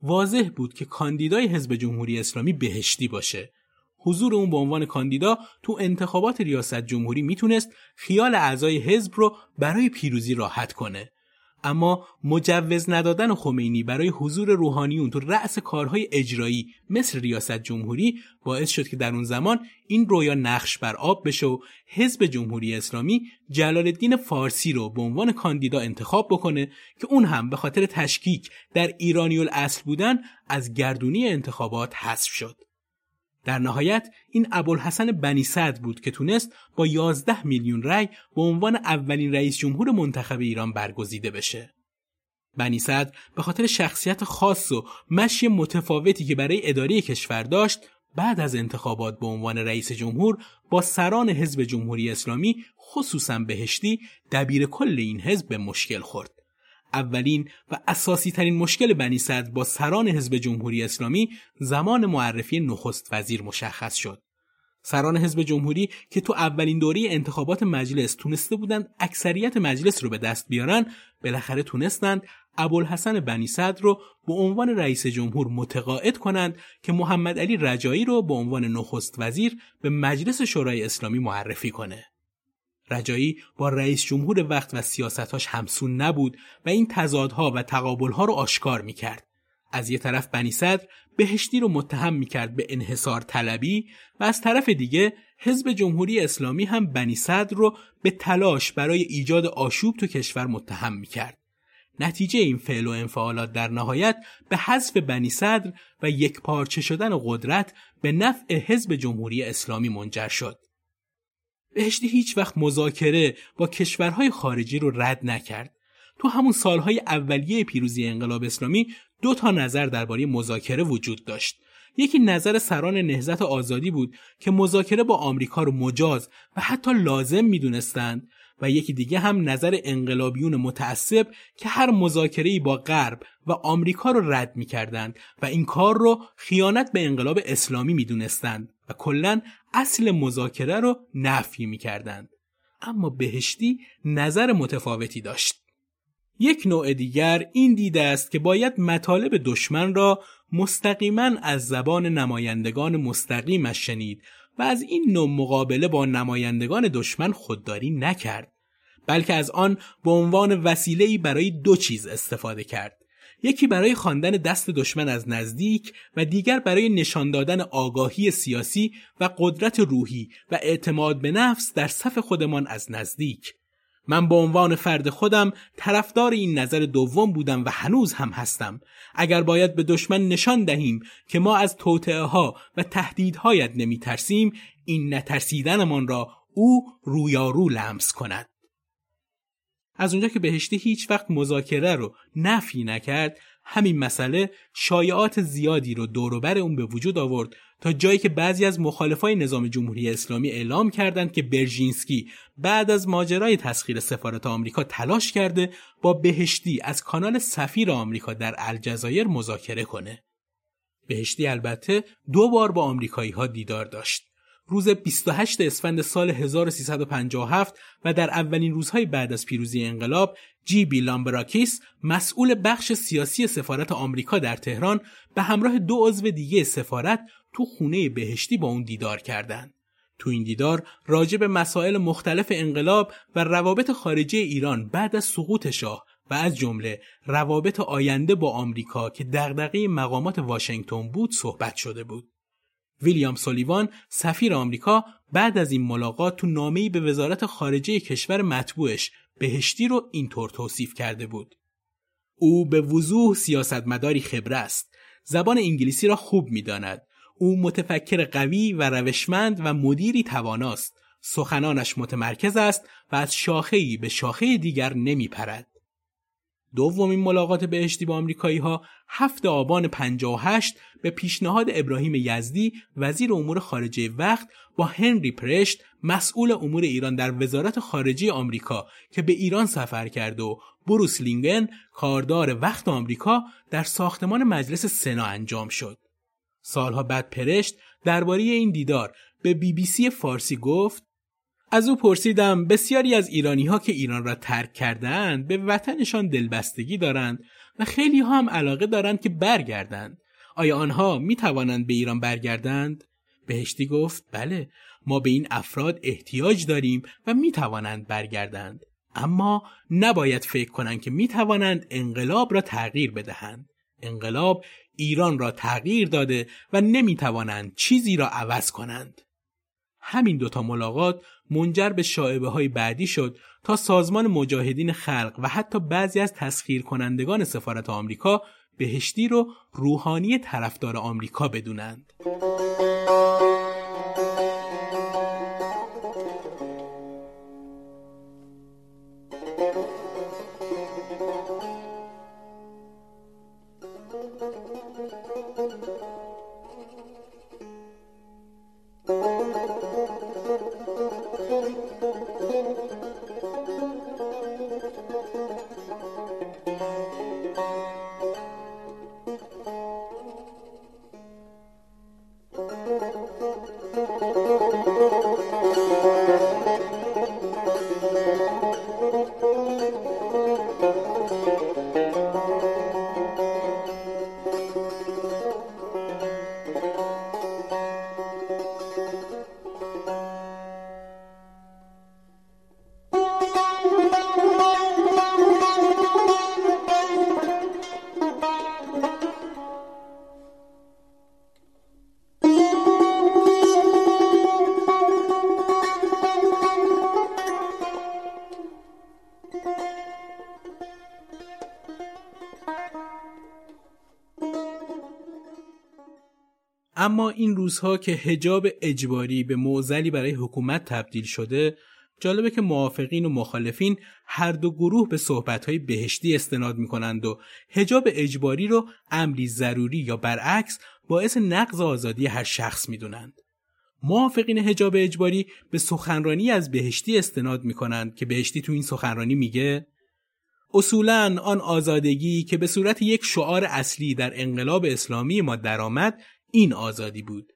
واضح بود که کاندیدای حزب جمهوری اسلامی بهشتی باشه. حضور اون به عنوان کاندیدا تو انتخابات ریاست جمهوری می‌تونست خیال اعضای حزب رو برای پیروزی راحت کنه. اما مجوز ندادن خمینی برای حضور روحانیون تو رأس کارهای اجرایی مثل ریاست جمهوری باعث شد که در اون زمان این رویا نقش بر آب بشه و حزب جمهوری اسلامی جلال الدین فارسی رو به عنوان کاندیدا انتخاب بکنه که اون هم به خاطر تشکیک در ایرانی الاصل بودن از گردونی انتخابات حذف شد. در نهایت این ابوالحسن بنی صدر بود که تونست با 11 میلیون رأی به عنوان اولین رئیس جمهور منتخب ایران برگزیده بشه. بنی صدر به خاطر شخصیت خاص و مشی متفاوتی که برای اداره کشور داشت بعد از انتخابات به عنوان رئیس جمهور با سران حزب جمهوری اسلامی خصوصا بهشتی دبیر کل این حزب به مشکل خورد. اولین و اساسی ترین مشکل بنی صدر با سران حزب جمهوری اسلامی زمان معرفی نخست وزیر مشخص شد. سران حزب جمهوری که تو اولین دوره انتخابات مجلس تونسته بودند اکثریت مجلس رو به دست بیارن بالاخره تونستند ابوالحسن بنی صدر رو به عنوان رئیس جمهور متقاعد کنند که محمد علی رجایی رو به عنوان نخست وزیر به مجلس شورای اسلامی معرفی کنه. رجایی با رئیس جمهور وقت و سیاستاش همسون نبود و این تضادها و تقابلها رو آشکار می‌کرد. از یه طرف بنی صدر بهشتی رو متهم می‌کرد به انحصار طلبی و از طرف دیگه حزب جمهوری اسلامی هم بنی صدر رو به تلاش برای ایجاد آشوب تو کشور متهم می‌کرد. نتیجه این فعل و انفعالات در نهایت به حذف بنی صدر و یک پارچه شدن قدرت به نفع حزب جمهوری اسلامی منجر شد. بهشتی هیچ وقت مذاکره با کشورهای خارجی رو رد نکرد. تو همون سالهای اولیه پیروزی انقلاب اسلامی دو تا نظر درباره مذاکره وجود داشت. یکی نظر سران نهزت آزادی بود که مذاکره با آمریکا رو مجاز و حتی لازم می‌دونستند و یکی دیگه هم نظر انقلابیون متعصب که هر مذاکره‌ای با غرب و آمریکا رو رد می‌کردند و این کار رو خیانت به انقلاب اسلامی می‌دونستند کلا اصل مذاکره رو نفی می‌کردند اما بهشتی نظر متفاوتی داشت. یک نوع دیگر این دیده است که باید مطالب دشمن را مستقیما از زبان نمایندگان مستقیمش شنید و از این نوع مقابله با نمایندگان دشمن خودداری نکرد بلکه از آن به عنوان وسیله‌ای برای دو چیز استفاده کرد یکی برای خواندن دست دشمن از نزدیک و دیگر برای نشان دادن آگاهی سیاسی و قدرت روحی و اعتماد به نفس در صف خودمان از نزدیک. من به عنوان فرد خودم طرفدار این نظر دوم بودم و هنوز هم هستم. اگر باید به دشمن نشان دهیم که ما از توطعه ها و تهدیدهایت نمی ترسیم این نترسیدنمان را او رویارو لمس کند. از اونجا که بهشتی هیچ وقت مذاکره رو نفی نکرد همین مسئله شایعات زیادی رو دوروبر اون به وجود آورد تا جایی که بعضی از مخالفای نظام جمهوری اسلامی اعلام کردند که برژینسکی بعد از ماجرای تسخیر سفارت آمریکا تلاش کرده با بهشتی از کانال سفیر آمریکا در الجزایر مذاکره کنه. بهشتی البته دو بار با آمریکایی ها دیدار داشت. روز 28 اسفند سال 1357 و در اولین روزهای بعد از پیروزی انقلاب جی بی لامبراکیس مسئول بخش سیاسی سفارت آمریکا در تهران به همراه دو عضو دیگه سفارت تو خونه بهشتی با اون دیدار کردند. تو این دیدار راجع به مسائل مختلف انقلاب و روابط خارجی ایران بعد از سقوط شاه و از جمله روابط آینده با آمریکا که دغدغه مقامات واشنگتن بود صحبت شده بود. ویلیام سولیوان سفیر آمریکا بعد از این ملاقات تو نامه‌ای به وزارت خارجه کشور مطبوعش بهشتی رو اینطور توصیف کرده بود. او به وضوح سیاستمداری خبره است. زبان انگلیسی را خوب می‌داند. او متفکر قوی و روشمند و مدیری تواناست. سخنانش متمرکز است و از شاخه‌ای به شاخه دیگر نمی پرد. دومین ملاقات بهشتی با آمریکایی ها هفت آبان 58 به پیشنهاد ابراهیم یزدی وزیر امور خارجه وقت با هنری پرشت مسئول امور ایران در وزارت خارجه آمریکا که به ایران سفر کرد و بروس لینگن کاردار وقت آمریکا در ساختمان مجلس سنا انجام شد. سالها بعد پرشت درباره این دیدار به بی بی سی فارسی گفت از او پرسیدم بسیاری از ایرانی ها که ایران را ترک کردند به وطنشان دلبستگی دارند و خیلی ها هم علاقه دارند که برگردند. آیا آنها می توانند به ایران برگردند؟ بهشتی گفت بله ما به این افراد احتیاج داریم و می توانند برگردند. اما نباید فکر کنند که می توانند انقلاب را تغییر بدهند. انقلاب ایران را تغییر داده و نمی توانند چیزی را عوض کنند. همین دوتا ملاقات منجر به شاعبه های بعدی شد تا سازمان مجاهدین خلق و حتی بعضی از تسخیر کنندگان سفارت آمریکا بهشتی رو روحانی طرفدار آمریکا بدونند. اما این روزها که هجاب اجباری به معزلی برای حکومت تبدیل شده جالبه که موافقین و مخالفین هر دو گروه به صحبتهای بهشتی استناد می کنند و هجاب اجباری رو امری ضروری یا برعکس باعث نقض آزادی هر شخص می دونند. موافقین هجاب اجباری به سخنرانی از بهشتی استناد می کنند که بهشتی تو این سخنرانی میگه اصولا آن آزادگی که به صورت یک شعار اصلی در انقلاب اسلامی ما درآمد این آزادی بود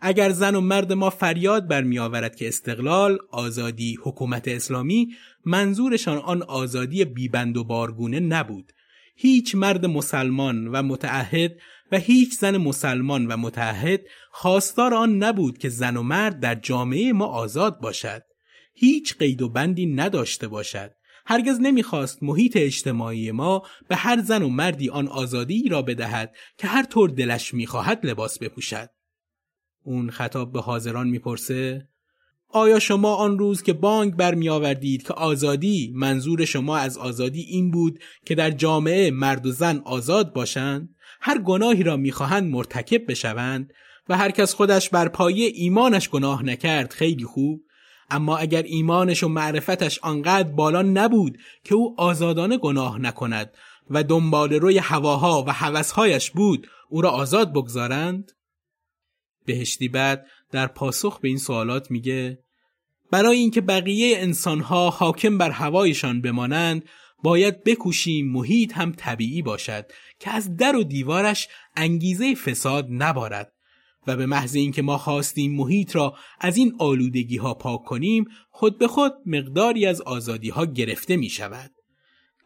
اگر زن و مرد ما فریاد برمی آورد که استقلال، آزادی، حکومت اسلامی منظورشان آن آزادی بیبند و بارگونه نبود. هیچ مرد مسلمان و متعهد و هیچ زن مسلمان و متحد خواستار آن نبود که زن و مرد در جامعه ما آزاد باشد. هیچ قید و بندی نداشته باشد. هرگز نمی‌خواست محیط اجتماعی ما به هر زن و مردی آن آزادی را بدهد که هر طور دلش می‌خواهد لباس بپوشد. اون خطاب به حاضران می‌پرسه آیا شما آن روز که بانک برمی آوردید که آزادی منظور شما از آزادی این بود که در جامعه مرد و زن آزاد باشند هر گناهی را می‌خواهند مرتکب بشوند و هر کس خودش بر پایه ایمانش گناه نکرد خیلی خوب اما اگر ایمانش و معرفتش آنقدر بالا نبود که او آزادانه گناه نکند و دنبال روی هواها و هوسهایش بود او را آزاد بگذارند؟ بهشتی بعد در پاسخ به این سوالات میگه برای اینکه بقیه انسانها حاکم بر هوایشان بمانند باید بکوشیم محیط هم طبیعی باشد که از در و دیوارش انگیزه فساد نبارد. و به محض اینکه ما خواستیم محیط را از این آلودگی ها پاک کنیم خود به خود مقداری از آزادی ها گرفته می شود.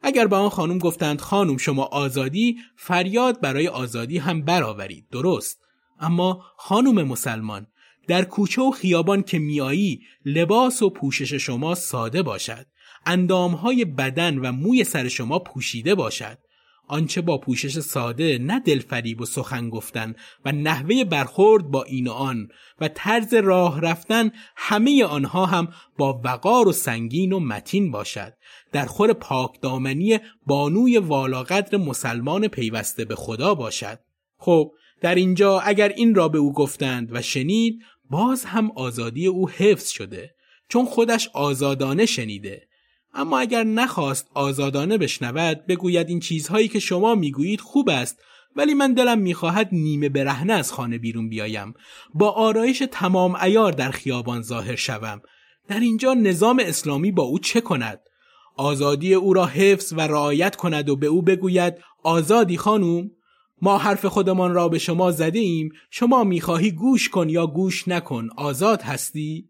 اگر به آن خانم گفتند خانم شما آزادی فریاد برای آزادی هم برآورید. درست. اما خانم مسلمان در کوچه و خیابان که میایی لباس و پوشش شما ساده باشد. اندامهای بدن و موی سر شما پوشیده باشد. آنچه با پوشش ساده نه دلفریب و سخن گفتن و نحوه برخورد با این و آن و طرز راه رفتن همه آنها هم با وقار و سنگین و متین باشد. در خور پاک دامنی بانوی والاقدر مسلمان پیوسته به خدا باشد. خب در اینجا اگر این را به او گفتند و شنید باز هم آزادی او حفظ شده چون خودش آزادانه شنیده. اما اگر نخواست آزادانه بشنود بگوید این چیزهایی که شما می‌گویید خوب است ولی من دلم می‌خواهد نیمه برهنه از خانه بیرون بیایم. با آرایش تمام ایار در خیابان ظاهر شوم. در اینجا نظام اسلامی با او چه کند؟ آزادی او را حفظ و رعایت کند و به او بگوید آزادی خانوم ما حرف خودمان را به شما زده ایم شما می‌خواهی گوش کن یا گوش نکن آزاد هستی؟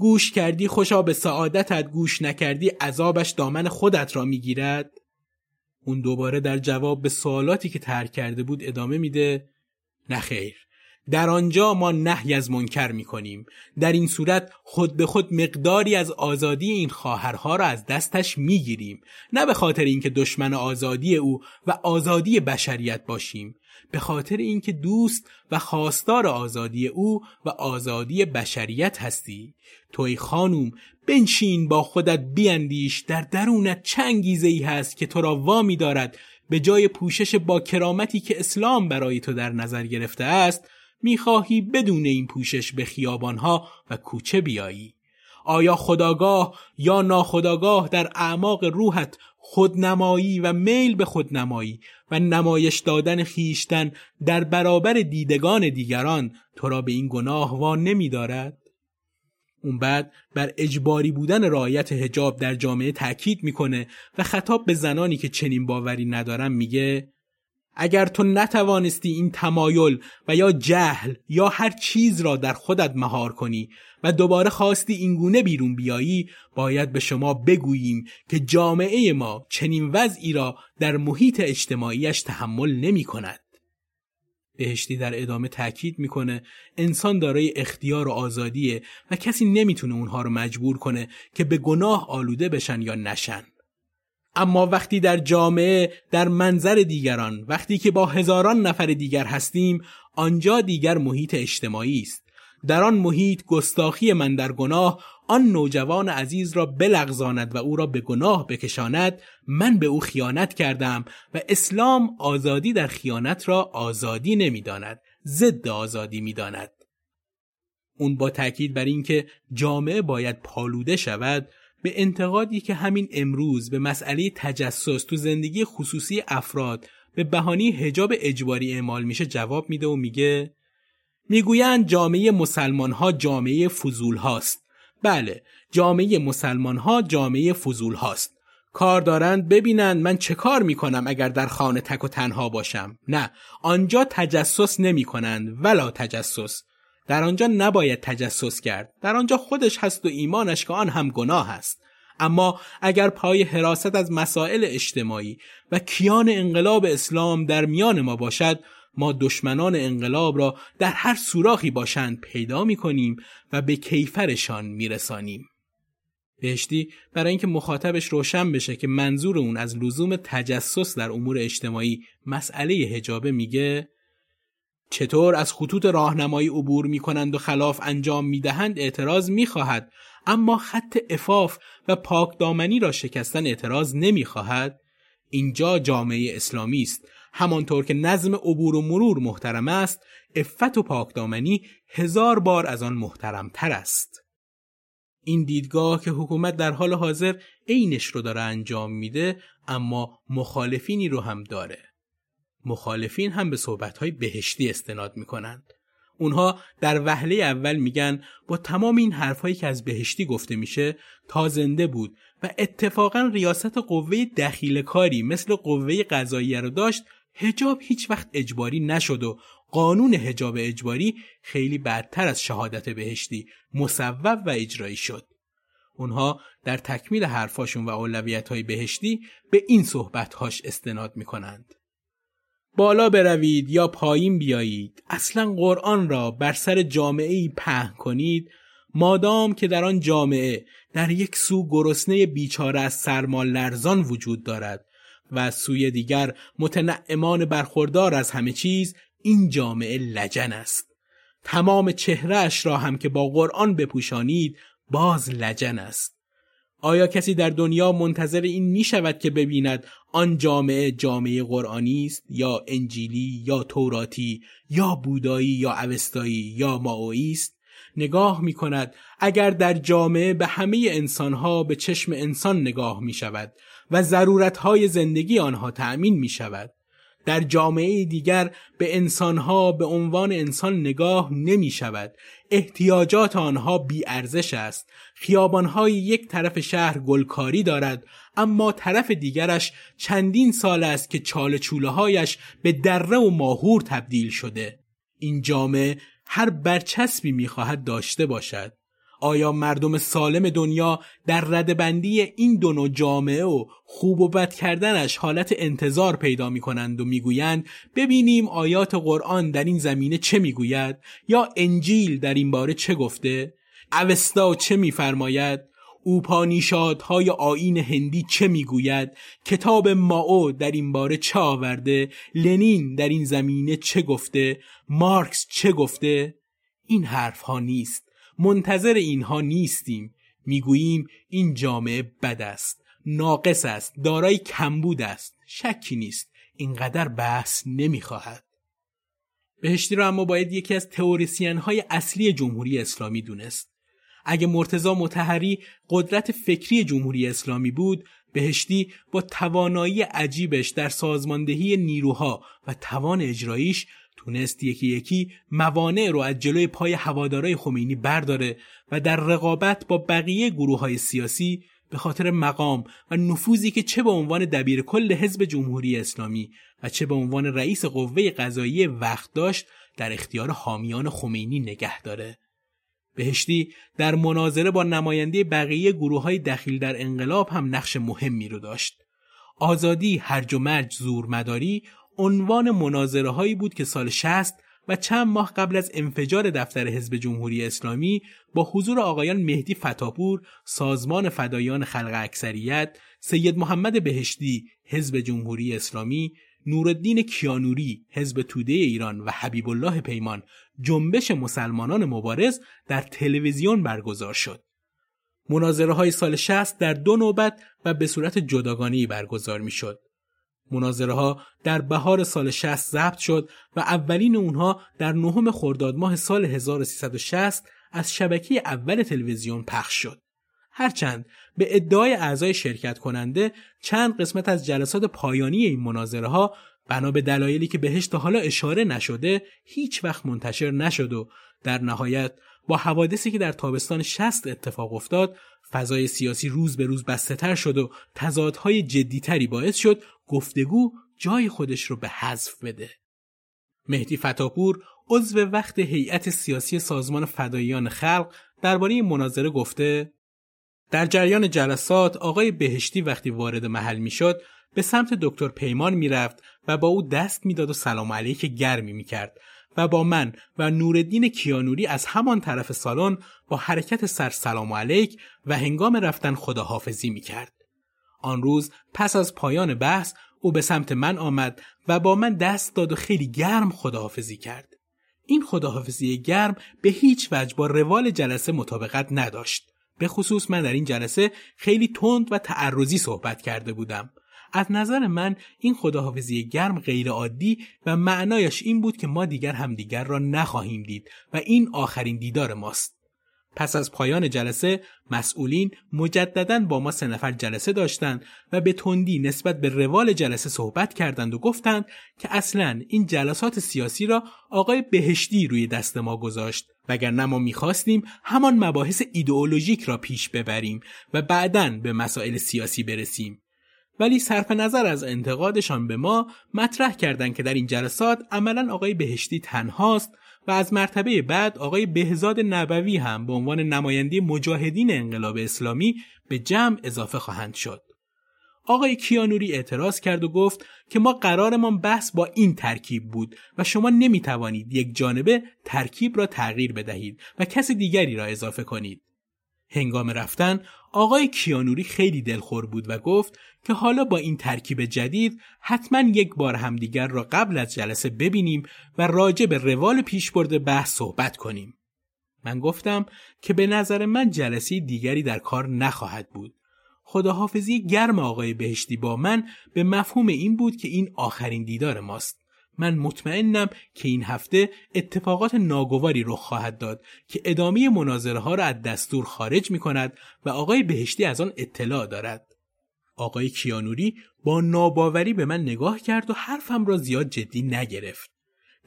گوش کردی خوشا به سعادتت گوش نکردی عذابش دامن خودت را می‌گیرد اون دوباره در جواب به سوالاتی که ترک کرده بود ادامه میده نخیر در آنجا ما نهی از منکر می کنیم. در این صورت خود به خود مقداری از آزادی این خواهرها را از دستش می گیریم. نه به خاطر اینکه دشمن آزادی او و آزادی بشریت باشیم. به خاطر اینکه دوست و خواستار آزادی او و آزادی بشریت هستی. توی خانوم بنشین با خودت بیاندیش در درونت چه ای هست که تو را وامی دارد به جای پوشش با کرامتی که اسلام برای تو در نظر گرفته است می‌خواهی بدون این پوشش به خیابانها و کوچه بیایی آیا خداگاه یا ناخداگاه در اعماق روحت خودنمایی و میل به خودنمایی و نمایش دادن خیشتن در برابر دیدگان دیگران تو را به این گناه وان نمی دارد؟ اون بعد بر اجباری بودن رعایت هجاب در جامعه تاکید می‌کنه و خطاب به زنانی که چنین باوری ندارن میگه اگر تو نتوانستی این تمایل و یا جهل یا هر چیز را در خودت مهار کنی و دوباره خواستی اینگونه بیرون بیایی باید به شما بگوییم که جامعه ما چنین وضعی را در محیط اجتماعیش تحمل نمی کند. بهشتی در ادامه تاکید می‌کنه انسان دارای اختیار و آزادیه و کسی نمی‌تونه اونها رو مجبور کنه که به گناه آلوده بشن یا نشن. اما وقتی در جامعه در منظر دیگران وقتی که با هزاران نفر دیگر هستیم آنجا دیگر محیط اجتماعی است. در آن محیط گستاخی من در گناه آن نوجوان عزیز را بلغزاند و او را به گناه بکشاند من به او خیانت کردم و اسلام آزادی در خیانت را آزادی نمی‌داند ضد آزادی می‌داند. اون با تاکید بر اینکه جامعه باید پالوده شود به انتقادی که همین امروز به مسئله تجسس تو زندگی خصوصی افراد به بهانی هجاب اجباری اعمال میشه جواب میده و میگه می‌گویند جامعه مسلمان ها جامعه فضول هاست بله جامعه مسلمان ها جامعه فضول هاست کار دارند ببینند من چه کار می‌کنم اگر در خانه تک و تنها باشم. نه آنجا تجسس نمی کنند ولا تجسس. در آنجا نباید تجسس کرد در آنجا خودش هست و ایمانش که آن هم گناه است اما اگر پای حراست از مسائل اجتماعی و کیان انقلاب اسلام در میان ما باشد ما دشمنان انقلاب را در هر سوراخی باشند پیدا می کنیم و به کیفرشان می رسانیم. بهشتی برای اینکه مخاطبش روشن بشه که منظور اون از لزوم تجسس در امور اجتماعی مسئله هجابه میگه چطور از خطوط راهنمایی عبور می کنند و خلاف انجام می دهند اعتراض می خواهد اما خط افاف و پاکدامنی را شکستن اعتراض نمی خواهد اینجا جامعه اسلامی است. همانطور که نظم عبور و مرور محترم است افت و پاکدامنی هزار بار از آن محترمتر است. این دیدگاه که حکومت در حال حاضر عینش رو داره انجام میده اما مخالفینی رو هم داره. مخالفین هم به صحبتهای بهشتی استناد می‌کنند اونها در وهله اول میگن با تمام این حرفهایی که از بهشتی گفته میشه تا زنده بود و اتفاقا ریاست قوه دخیل کاری مثل قوه قضاییه رو داشت هجاب هیچ وقت اجباری نشد و قانون هجاب اجباری خیلی بدتر از شهادت بهشتی مصوب و اجرایی شد. اونها در تکمیل حرفاشون و اولویت های بهشتی به این صحبتهاش استناد می کنند. بالا بروید یا پایین بیایید. اصلا قرآن را بر سر جامعه ای پهن کنید. مادام که در آن جامعه در یک سو گرسنه بیچاره از سرما لرزان وجود دارد و سوی دیگر متنعمان برخوردار از همه چیز این جامعه لجن است. تمام چهرهش را هم که با قرآن بپوشانید باز لجن است. آیا کسی در دنیا منتظر این می شود که ببیند آن جامعه جامعه قرآنی است یا انجیلی یا توراتی یا بودایی یا اوستایی یا ماویی است. نگاه می کند اگر در جامعه به همه انسانها به چشم انسان نگاه می شود و ضرورتهای زندگی آنها تأمین می شود در جامعه دیگر به انسانها به عنوان انسان نگاه نمی شود احتیاجات آنها بی ارزش است. خیابانهای یک طرف شهر گلکاری دارد اما طرف دیگرش چندین سال است که چال چوله هایش به دره و ماهور تبدیل شده. این جامعه هر برچسبی می‌خواهد داشته باشد. آیا مردم سالم دنیا در ردبندی این دو نوع جامعه و خوب و بد کردنش حالت انتظار پیدا می کنند و می‌گویند ببینیم آیات قرآن در این زمینه چه می‌گوید یا انجیل در این باره چه گفته؟ اوستا چه میفرماید؟ اوپانیشادهای آین هندی چه می‌گوید؟ کتاب ماو در این باره چه آورده؟ لنین در این زمینه چه گفته؟ مارکس چه گفته؟ این حرف ها نیست. منتظر اینها نیستیم. می‌گوییم این جامعه بد است ناقص است دارای کمبود است شکی نیست اینقدر بحث نمی‌خواهد. بهشتی را اما باید یکی از تئوریسین های اصلی جمهوری اسلامی دونست. اگه مرتزا متحری قدرت فکری جمهوری اسلامی بود بهشتی با توانایی عجیبش در سازماندهی نیروها و توان اجراییش تونست یکی یکی موانع رو از جلوی پای هوادارای خمینی برداره و در رقابت با بقیه گروه های سیاسی به خاطر مقام و نفوذی که چه به عنوان دبیر کل حزب جمهوری اسلامی و چه به عنوان رئیس قوه قضایی وقت داشت در اختیار حامیان خمینی نگه داره. بهشتی در مناظره با نماینده بقیه گروه های دخیل در انقلاب هم نقش مهمی رو داشت. آزادی هرج و مرج زور مداری عنوان مناظره هایی بود که سال 60 و چند ماه قبل از انفجار دفتر حزب جمهوری اسلامی با حضور آقایان مهدی فتاپور سازمان فدایان خلق اکثریت سید محمد بهشتی حزب جمهوری اسلامی نورالدین کیانوری حزب توده ایران و حبیب الله پیمان جنبش مسلمانان مبارز در تلویزیون برگزار شد مناظره های سال 60 در دو نوبت و به صورت جداگانه برگزار می شد. مناظره ها در بهار سال 60 ضبط شد و اولین اونها در نهم خرداد ماه سال 1360 از شبکه اول تلویزیون پخش شد. هرچند به ادعای اعضای شرکت کننده چند قسمت از جلسات پایانی این مناظره ها بنا به دلایلی که بهش تا حالا اشاره نشده هیچ وقت منتشر نشد و در نهایت با حوادثی که در تابستان 60 اتفاق افتاد فضای سیاسی روز به روز بسته شد و تضادهای جدیتری باعث شد گفتگو جای خودش رو به حذف بده. مهدی فتاپور عضو وقت هیئت سیاسی سازمان فداییان خلق درباره مناظره گفته در جریان جلسات آقای بهشتی وقتی وارد محل می‌شد به سمت دکتر پیمان می‌رفت و با او دست می‌داد و سلام علیک گرمی می‌کرد و با من و نوردین کیانوری از همان طرف سالن با حرکت سر سلام علیک و هنگام رفتن خداحافظی می‌کرد. آن روز پس از پایان بحث او به سمت من آمد و با من دست داد و خیلی گرم خداحافظی کرد. این خداحافظی گرم به هیچ وجه با روال جلسه مطابقت نداشت. به خصوص من در این جلسه خیلی تند و تعرضی صحبت کرده بودم. از نظر من این خداحافظی گرم غیر عادی و معنایش این بود که ما دیگر همدیگر را نخواهیم دید و این آخرین دیدار ماست. پس از پایان جلسه مسئولین مجددا با ما سه نفر جلسه داشتند و به تندی نسبت به روال جلسه صحبت کردند و گفتند که اصلا این جلسات سیاسی را آقای بهشتی روی دست ما گذاشت. وگرنه ما می‌خواستیم همان مباحث ایدئولوژیک را پیش ببریم و بعدا به مسائل سیاسی برسیم. ولی صرف نظر از انتقادشان به ما مطرح کردند که در این جلسات عملا آقای بهشتی تنهاست و از مرتبه بعد آقای بهزاد نبوی هم به عنوان نماینده مجاهدین انقلاب اسلامی به جمع اضافه خواهند شد. آقای کیانوری اعتراض کرد و گفت که ما قرارمان بحث با این ترکیب بود و شما نمی توانید یک جانبه ترکیب را تغییر بدهید و کس دیگری را اضافه کنید. هنگام رفتن آقای کیانوری خیلی دلخور بود و گفت که حالا با این ترکیب جدید حتما یک بار همدیگر را قبل از جلسه ببینیم و راجع به روال پیشبرد بحث صحبت کنیم. من گفتم که به نظر من جلسه دیگری در کار نخواهد بود. خداحافظی گرم آقای بهشتی با من به مفهوم این بود که این آخرین دیدار ماست. من مطمئنم که این هفته اتفاقات ناگواری رخ خواهد داد که ادامه مناظره ها را از دستور خارج می کند و آقای بهشتی از آن اطلاع دارد. آقای کیانوری با ناباوری به من نگاه کرد و حرفم را زیاد جدی نگرفت.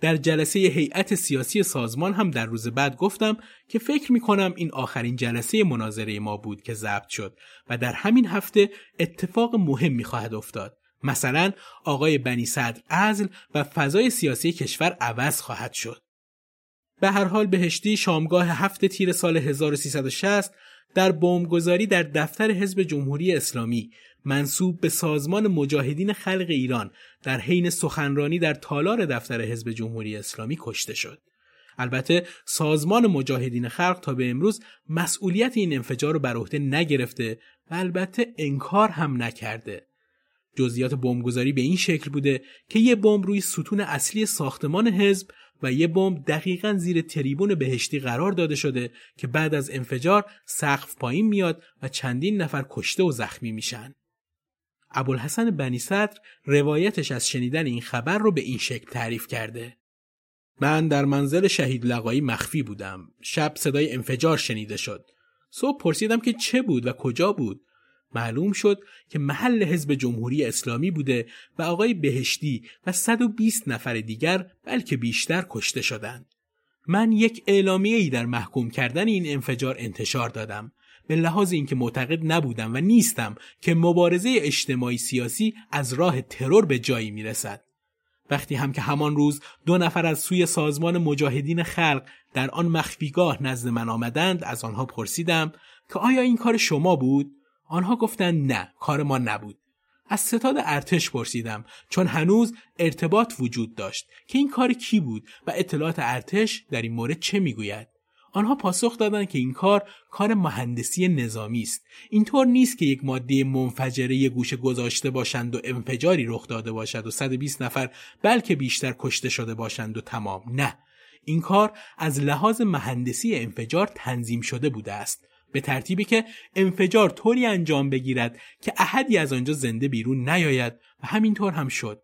در جلسه هیئت سیاسی سازمان هم در روز بعد گفتم که فکر می کنم این آخرین جلسه مناظره ما بود که ضبط شد و در همین هفته اتفاق مهمی خواهد افتاد. مثلا آقای بنی صدر ازل و فضای سیاسی کشور عوض خواهد شد. به هر حال بهشتی شامگاه هفت تیر سال 1360 در بمبگذاری در دفتر حزب جمهوری اسلامی منصوب به سازمان مجاهدین خلق ایران در حین سخنرانی در تالار دفتر حزب جمهوری اسلامی کشته شد. البته سازمان مجاهدین خلق تا به امروز مسئولیت این انفجار رو بر عهده نگرفته و البته انکار هم نکرده. جزئیات بمبگذاری به این شکل بوده که یه بمب روی ستون اصلی ساختمان حزب و یه بمب دقیقا زیر تریبون بهشتی قرار داده شده که بعد از انفجار سقف پایین میاد و چندین نفر کشته و زخمی میشن. ابوالحسن بنی صدر روایتش از شنیدن این خبر رو به این شکل تعریف کرده. من در منزل شهید لقایی مخفی بودم. شب صدای انفجار شنیده شد. صبح پرسیدم که چه بود و کجا بود. معلوم شد که محل حزب جمهوری اسلامی بوده و آقای بهشتی و 120 نفر دیگر بلکه بیشتر کشته شدند. من یک اعلامیه ای در محکوم کردن این انفجار انتشار دادم به لحاظ اینکه معتقد نبودم و نیستم که مبارزه اجتماعی سیاسی از راه ترور به جایی می‌رسد. وقتی هم که همان روز دو نفر از سوی سازمان مجاهدین خلق در آن مخفیگاه نزد من آمدند از آنها پرسیدم که آیا این کار شما بود؟ آنها گفتند نه کار ما نبود. از ستاد ارتش پرسیدم چون هنوز ارتباط وجود داشت. که این کار کی بود و اطلاعات ارتش در این مورد چه می‌گوید؟ آنها پاسخ دادند که این کار کار مهندسی نظامی است. اینطور نیست که یک ماده منفجره یک گوشه گذاشته باشند و انفجاری رخ داده باشد و 120 نفر بلکه بیشتر کشته شده باشند و تمام. نه. این کار از لحاظ مهندسی انفجار تنظیم شده بوده است. به ترتیبی که انفجار طوری انجام بگیرد که احدی از آنجا زنده بیرون نیاید و همینطور هم شد.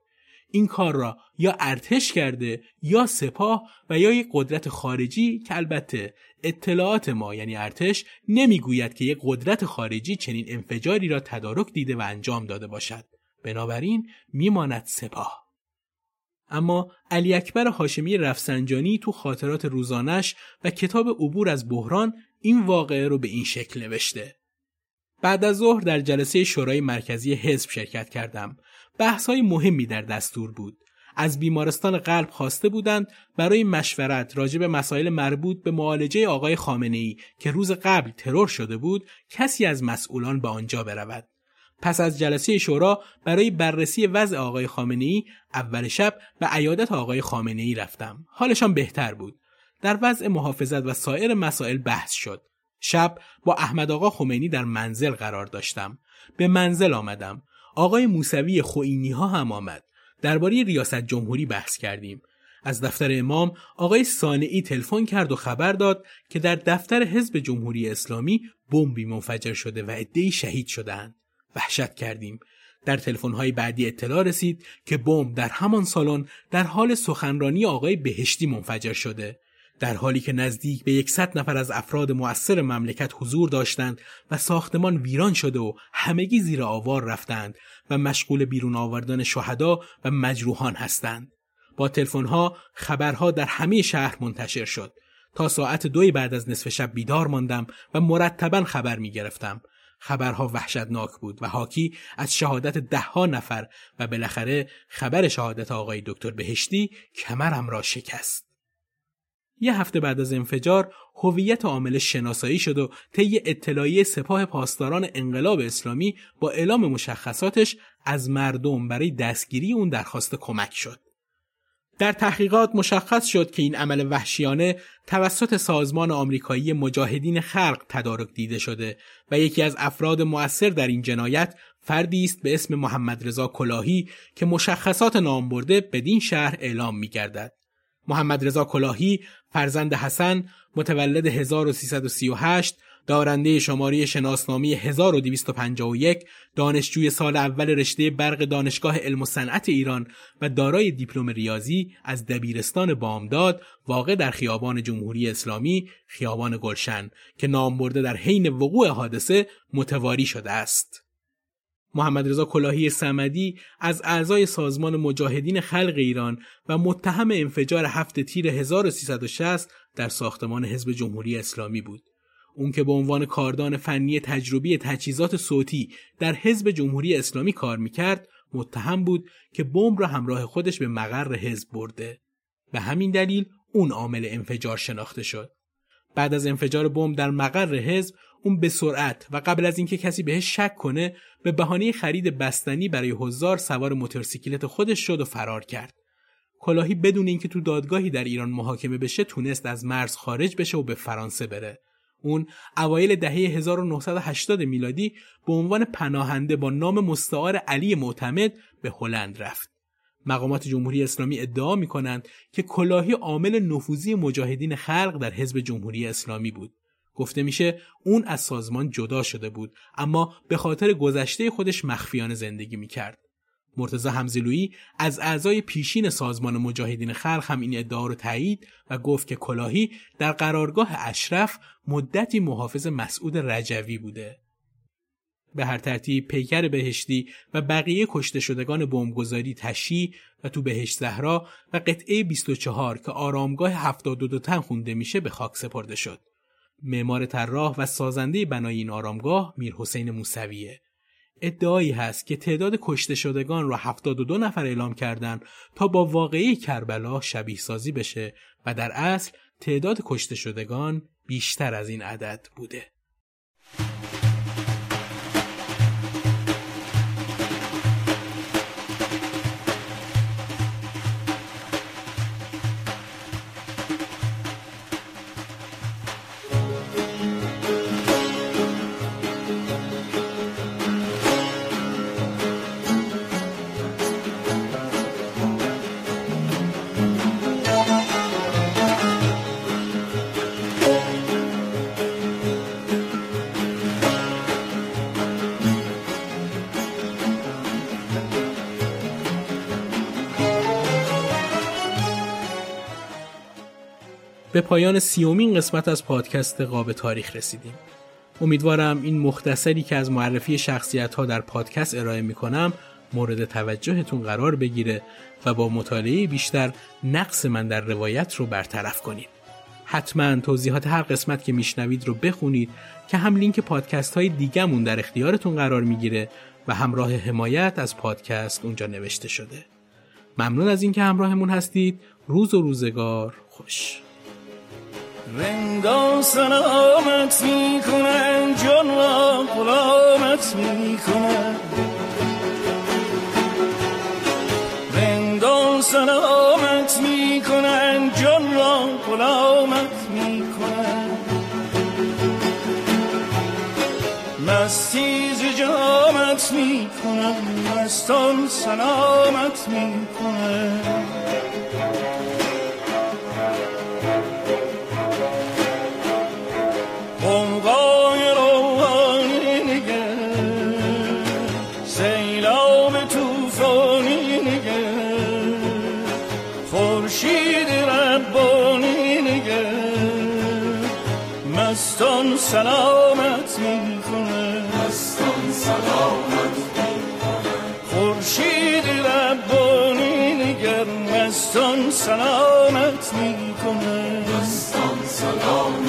این کار را یا ارتش کرده یا سپاه و یا یک قدرت خارجی که البته اطلاعات ما یعنی ارتش نمی‌گوید که یک قدرت خارجی چنین انفجاری را تدارک دیده و انجام داده باشد. بنابراین میماند سپاه. اما علی اکبر هاشمی رفسنجانی تو خاطرات روزانش و کتاب عبور از بحران این واقعه رو به این شکل نوشته. بعد از ظهر در جلسه شورای مرکزی حزب شرکت کردم. بحث های مهمی در دستور بود. از بیمارستان قلب خواسته بودند برای مشورت راجع به مسائل مربوط به معالجه آقای خامنه ای که روز قبل ترور شده بود کسی از مسئولان به آنجا برود. پس از جلسه شورا برای بررسی وضع آقای خامنه ای اول شب به عیادت آقای خامنه ای رفتم. حالشان بهتر بود. در وضع محافظت و سایر مسائل بحث شد. شب با احمد آقا خمینی در منزل قرار داشتم. به منزل آمدم. آقای موسوی خوینی ها هم آمد. درباره ریاست جمهوری بحث کردیم. از دفتر امام آقای سانعی تلفن کرد و خبر داد که در دفتر حزب جمهوری اسلامی بمبی منفجر شده و عدهای شهید شدهاند. وحشت کردیم. در تلفن‌های بعدی اطلاع رسید که بمب در همان سالن در حال سخنرانی آقای بهشتی منفجر شده. در حالی که نزدیک به یکصد نفر از افراد مؤثر مملکت حضور داشتند و ساختمان ویران شده و همگی زیر آوار رفتند و مشغول بیرون آوردن شهدا و مجروحان هستند. با تلفن‌ها خبرها در همه شهر منتشر شد. تا ساعت دوی بعد از نصف شب بیدار ماندم و مرتبا خبر می گرفتم. خبرها وحشتناک بود و حاکی از شهادت دهها نفر و بالاخره خبر شهادت آقای دکتر بهشتی کمرم را شکست. یه هفته بعد از انفجار هویت عامل شناسایی شد و طی اطلاعیه سپاه پاسداران انقلاب اسلامی با اعلام مشخصاتش از مردم برای دستگیری اون درخواست کمک شد. در تحقیقات مشخص شد که این عمل وحشیانه توسط سازمان آمریکایی مجاهدین خلق تدارک دیده شده و یکی از افراد مؤثر در این جنایت فردی است به اسم محمد رضا کلاهی که مشخصات نامبرده بدین شهر اعلام می گردد. محمد رضا کلاهی فرزند حسن متولد 1338 دارنده شماره شناسنامه 1251 دانشجوی سال اول رشته برق دانشگاه علم و صنعت ایران و دارای دیپلم ریاضی از دبیرستان بامداد واقع در خیابان جمهوری اسلامی خیابان گلشن که نام برده در حین وقوع حادثه متواری شده است محمد رضا کلاهی سمدی از اعضای سازمان مجاهدین خلق ایران و متهم انفجار هفت تیر 1360 در ساختمان حزب جمهوری اسلامی بود. اون که به عنوان کاردان فنی تجربی تجهیزات صوتی در حزب جمهوری اسلامی کار می‌کرد متهم بود که بمب را همراه خودش به مقر حزب برده. به همین دلیل اون عامل انفجار شناخته شد. بعد از انفجار بمب در مقر حزب اون به سرعت و قبل از اینکه کسی بهش شک کنه به بهانه خرید بستنی برای هزار سوار موتورسیکلت خودش شد و فرار کرد. کلاهی بدون اینکه تو دادگاهی در ایران محاکمه بشه تونست از مرز خارج بشه و به فرانسه بره. اون اوایل دهه 1980 میلادی به عنوان پناهنده با نام مستعار علی معتمد به هلند رفت. مقامات جمهوری اسلامی ادعا می کنند که کلاهی عامل نفوذی مجاهدین خلق در حزب جمهوری اسلامی بود. گفته میشه اون از سازمان جدا شده بود اما به خاطر گذشته خودش مخفیانه زندگی می‌کرد. مرتزا همزلویی از اعضای پیشین سازمان مجاهدین خلق هم این ادعا رو تایید و گفت که کلاهی در قرارگاه اشرف مدتی محافظ مسعود رجوی بوده. به هر ترتیب پیکر بهشتی و بقیه کشته شدگان بمبگذاری تشی و تو بهشت زهرا و قطعه 24 که آرامگاه 72 تن خونده میشه به خاک سپرده شد. معمار طراح و سازنده بنای این آرامگاه میر حسین موسویه. ادعایی هست که تعداد کشته شدگان را 72 نفر اعلام کردند تا با واقعی کربلا شبیه سازی بشه و در اصل تعداد کشته شدگان بیشتر از این عدد بوده. به پایان سیومین قسمت از پادکست قاب تاریخ رسیدیم. امیدوارم این مختصری که از معرفی شخصیت ها در پادکست ارائه می کنم مورد توجهتون قرار بگیره و با مطالعه بیشتر نقص من در روایت رو برطرف کنید. حتما توضیحات هر قسمت که میشنوید رو بخونید که هم لینک پادکست های دیگمون در اختیارتون قرار می‌گیره و هم راه حمایت از پادکست اونجا نوشته شده. ممنون از اینکه همراهمون هستید روز و روزگار خوش رندان سلامت می کنن جان را غلامت می کنن رندان سلامت می کنن جان را غلامت می کنن مستی ز جامت می کنن مستان سلامت می سلامت می‌کنه مستان سلامت می‌کنه خورشید ربانی نگر مستان سلامت می‌کنه مستان سلامت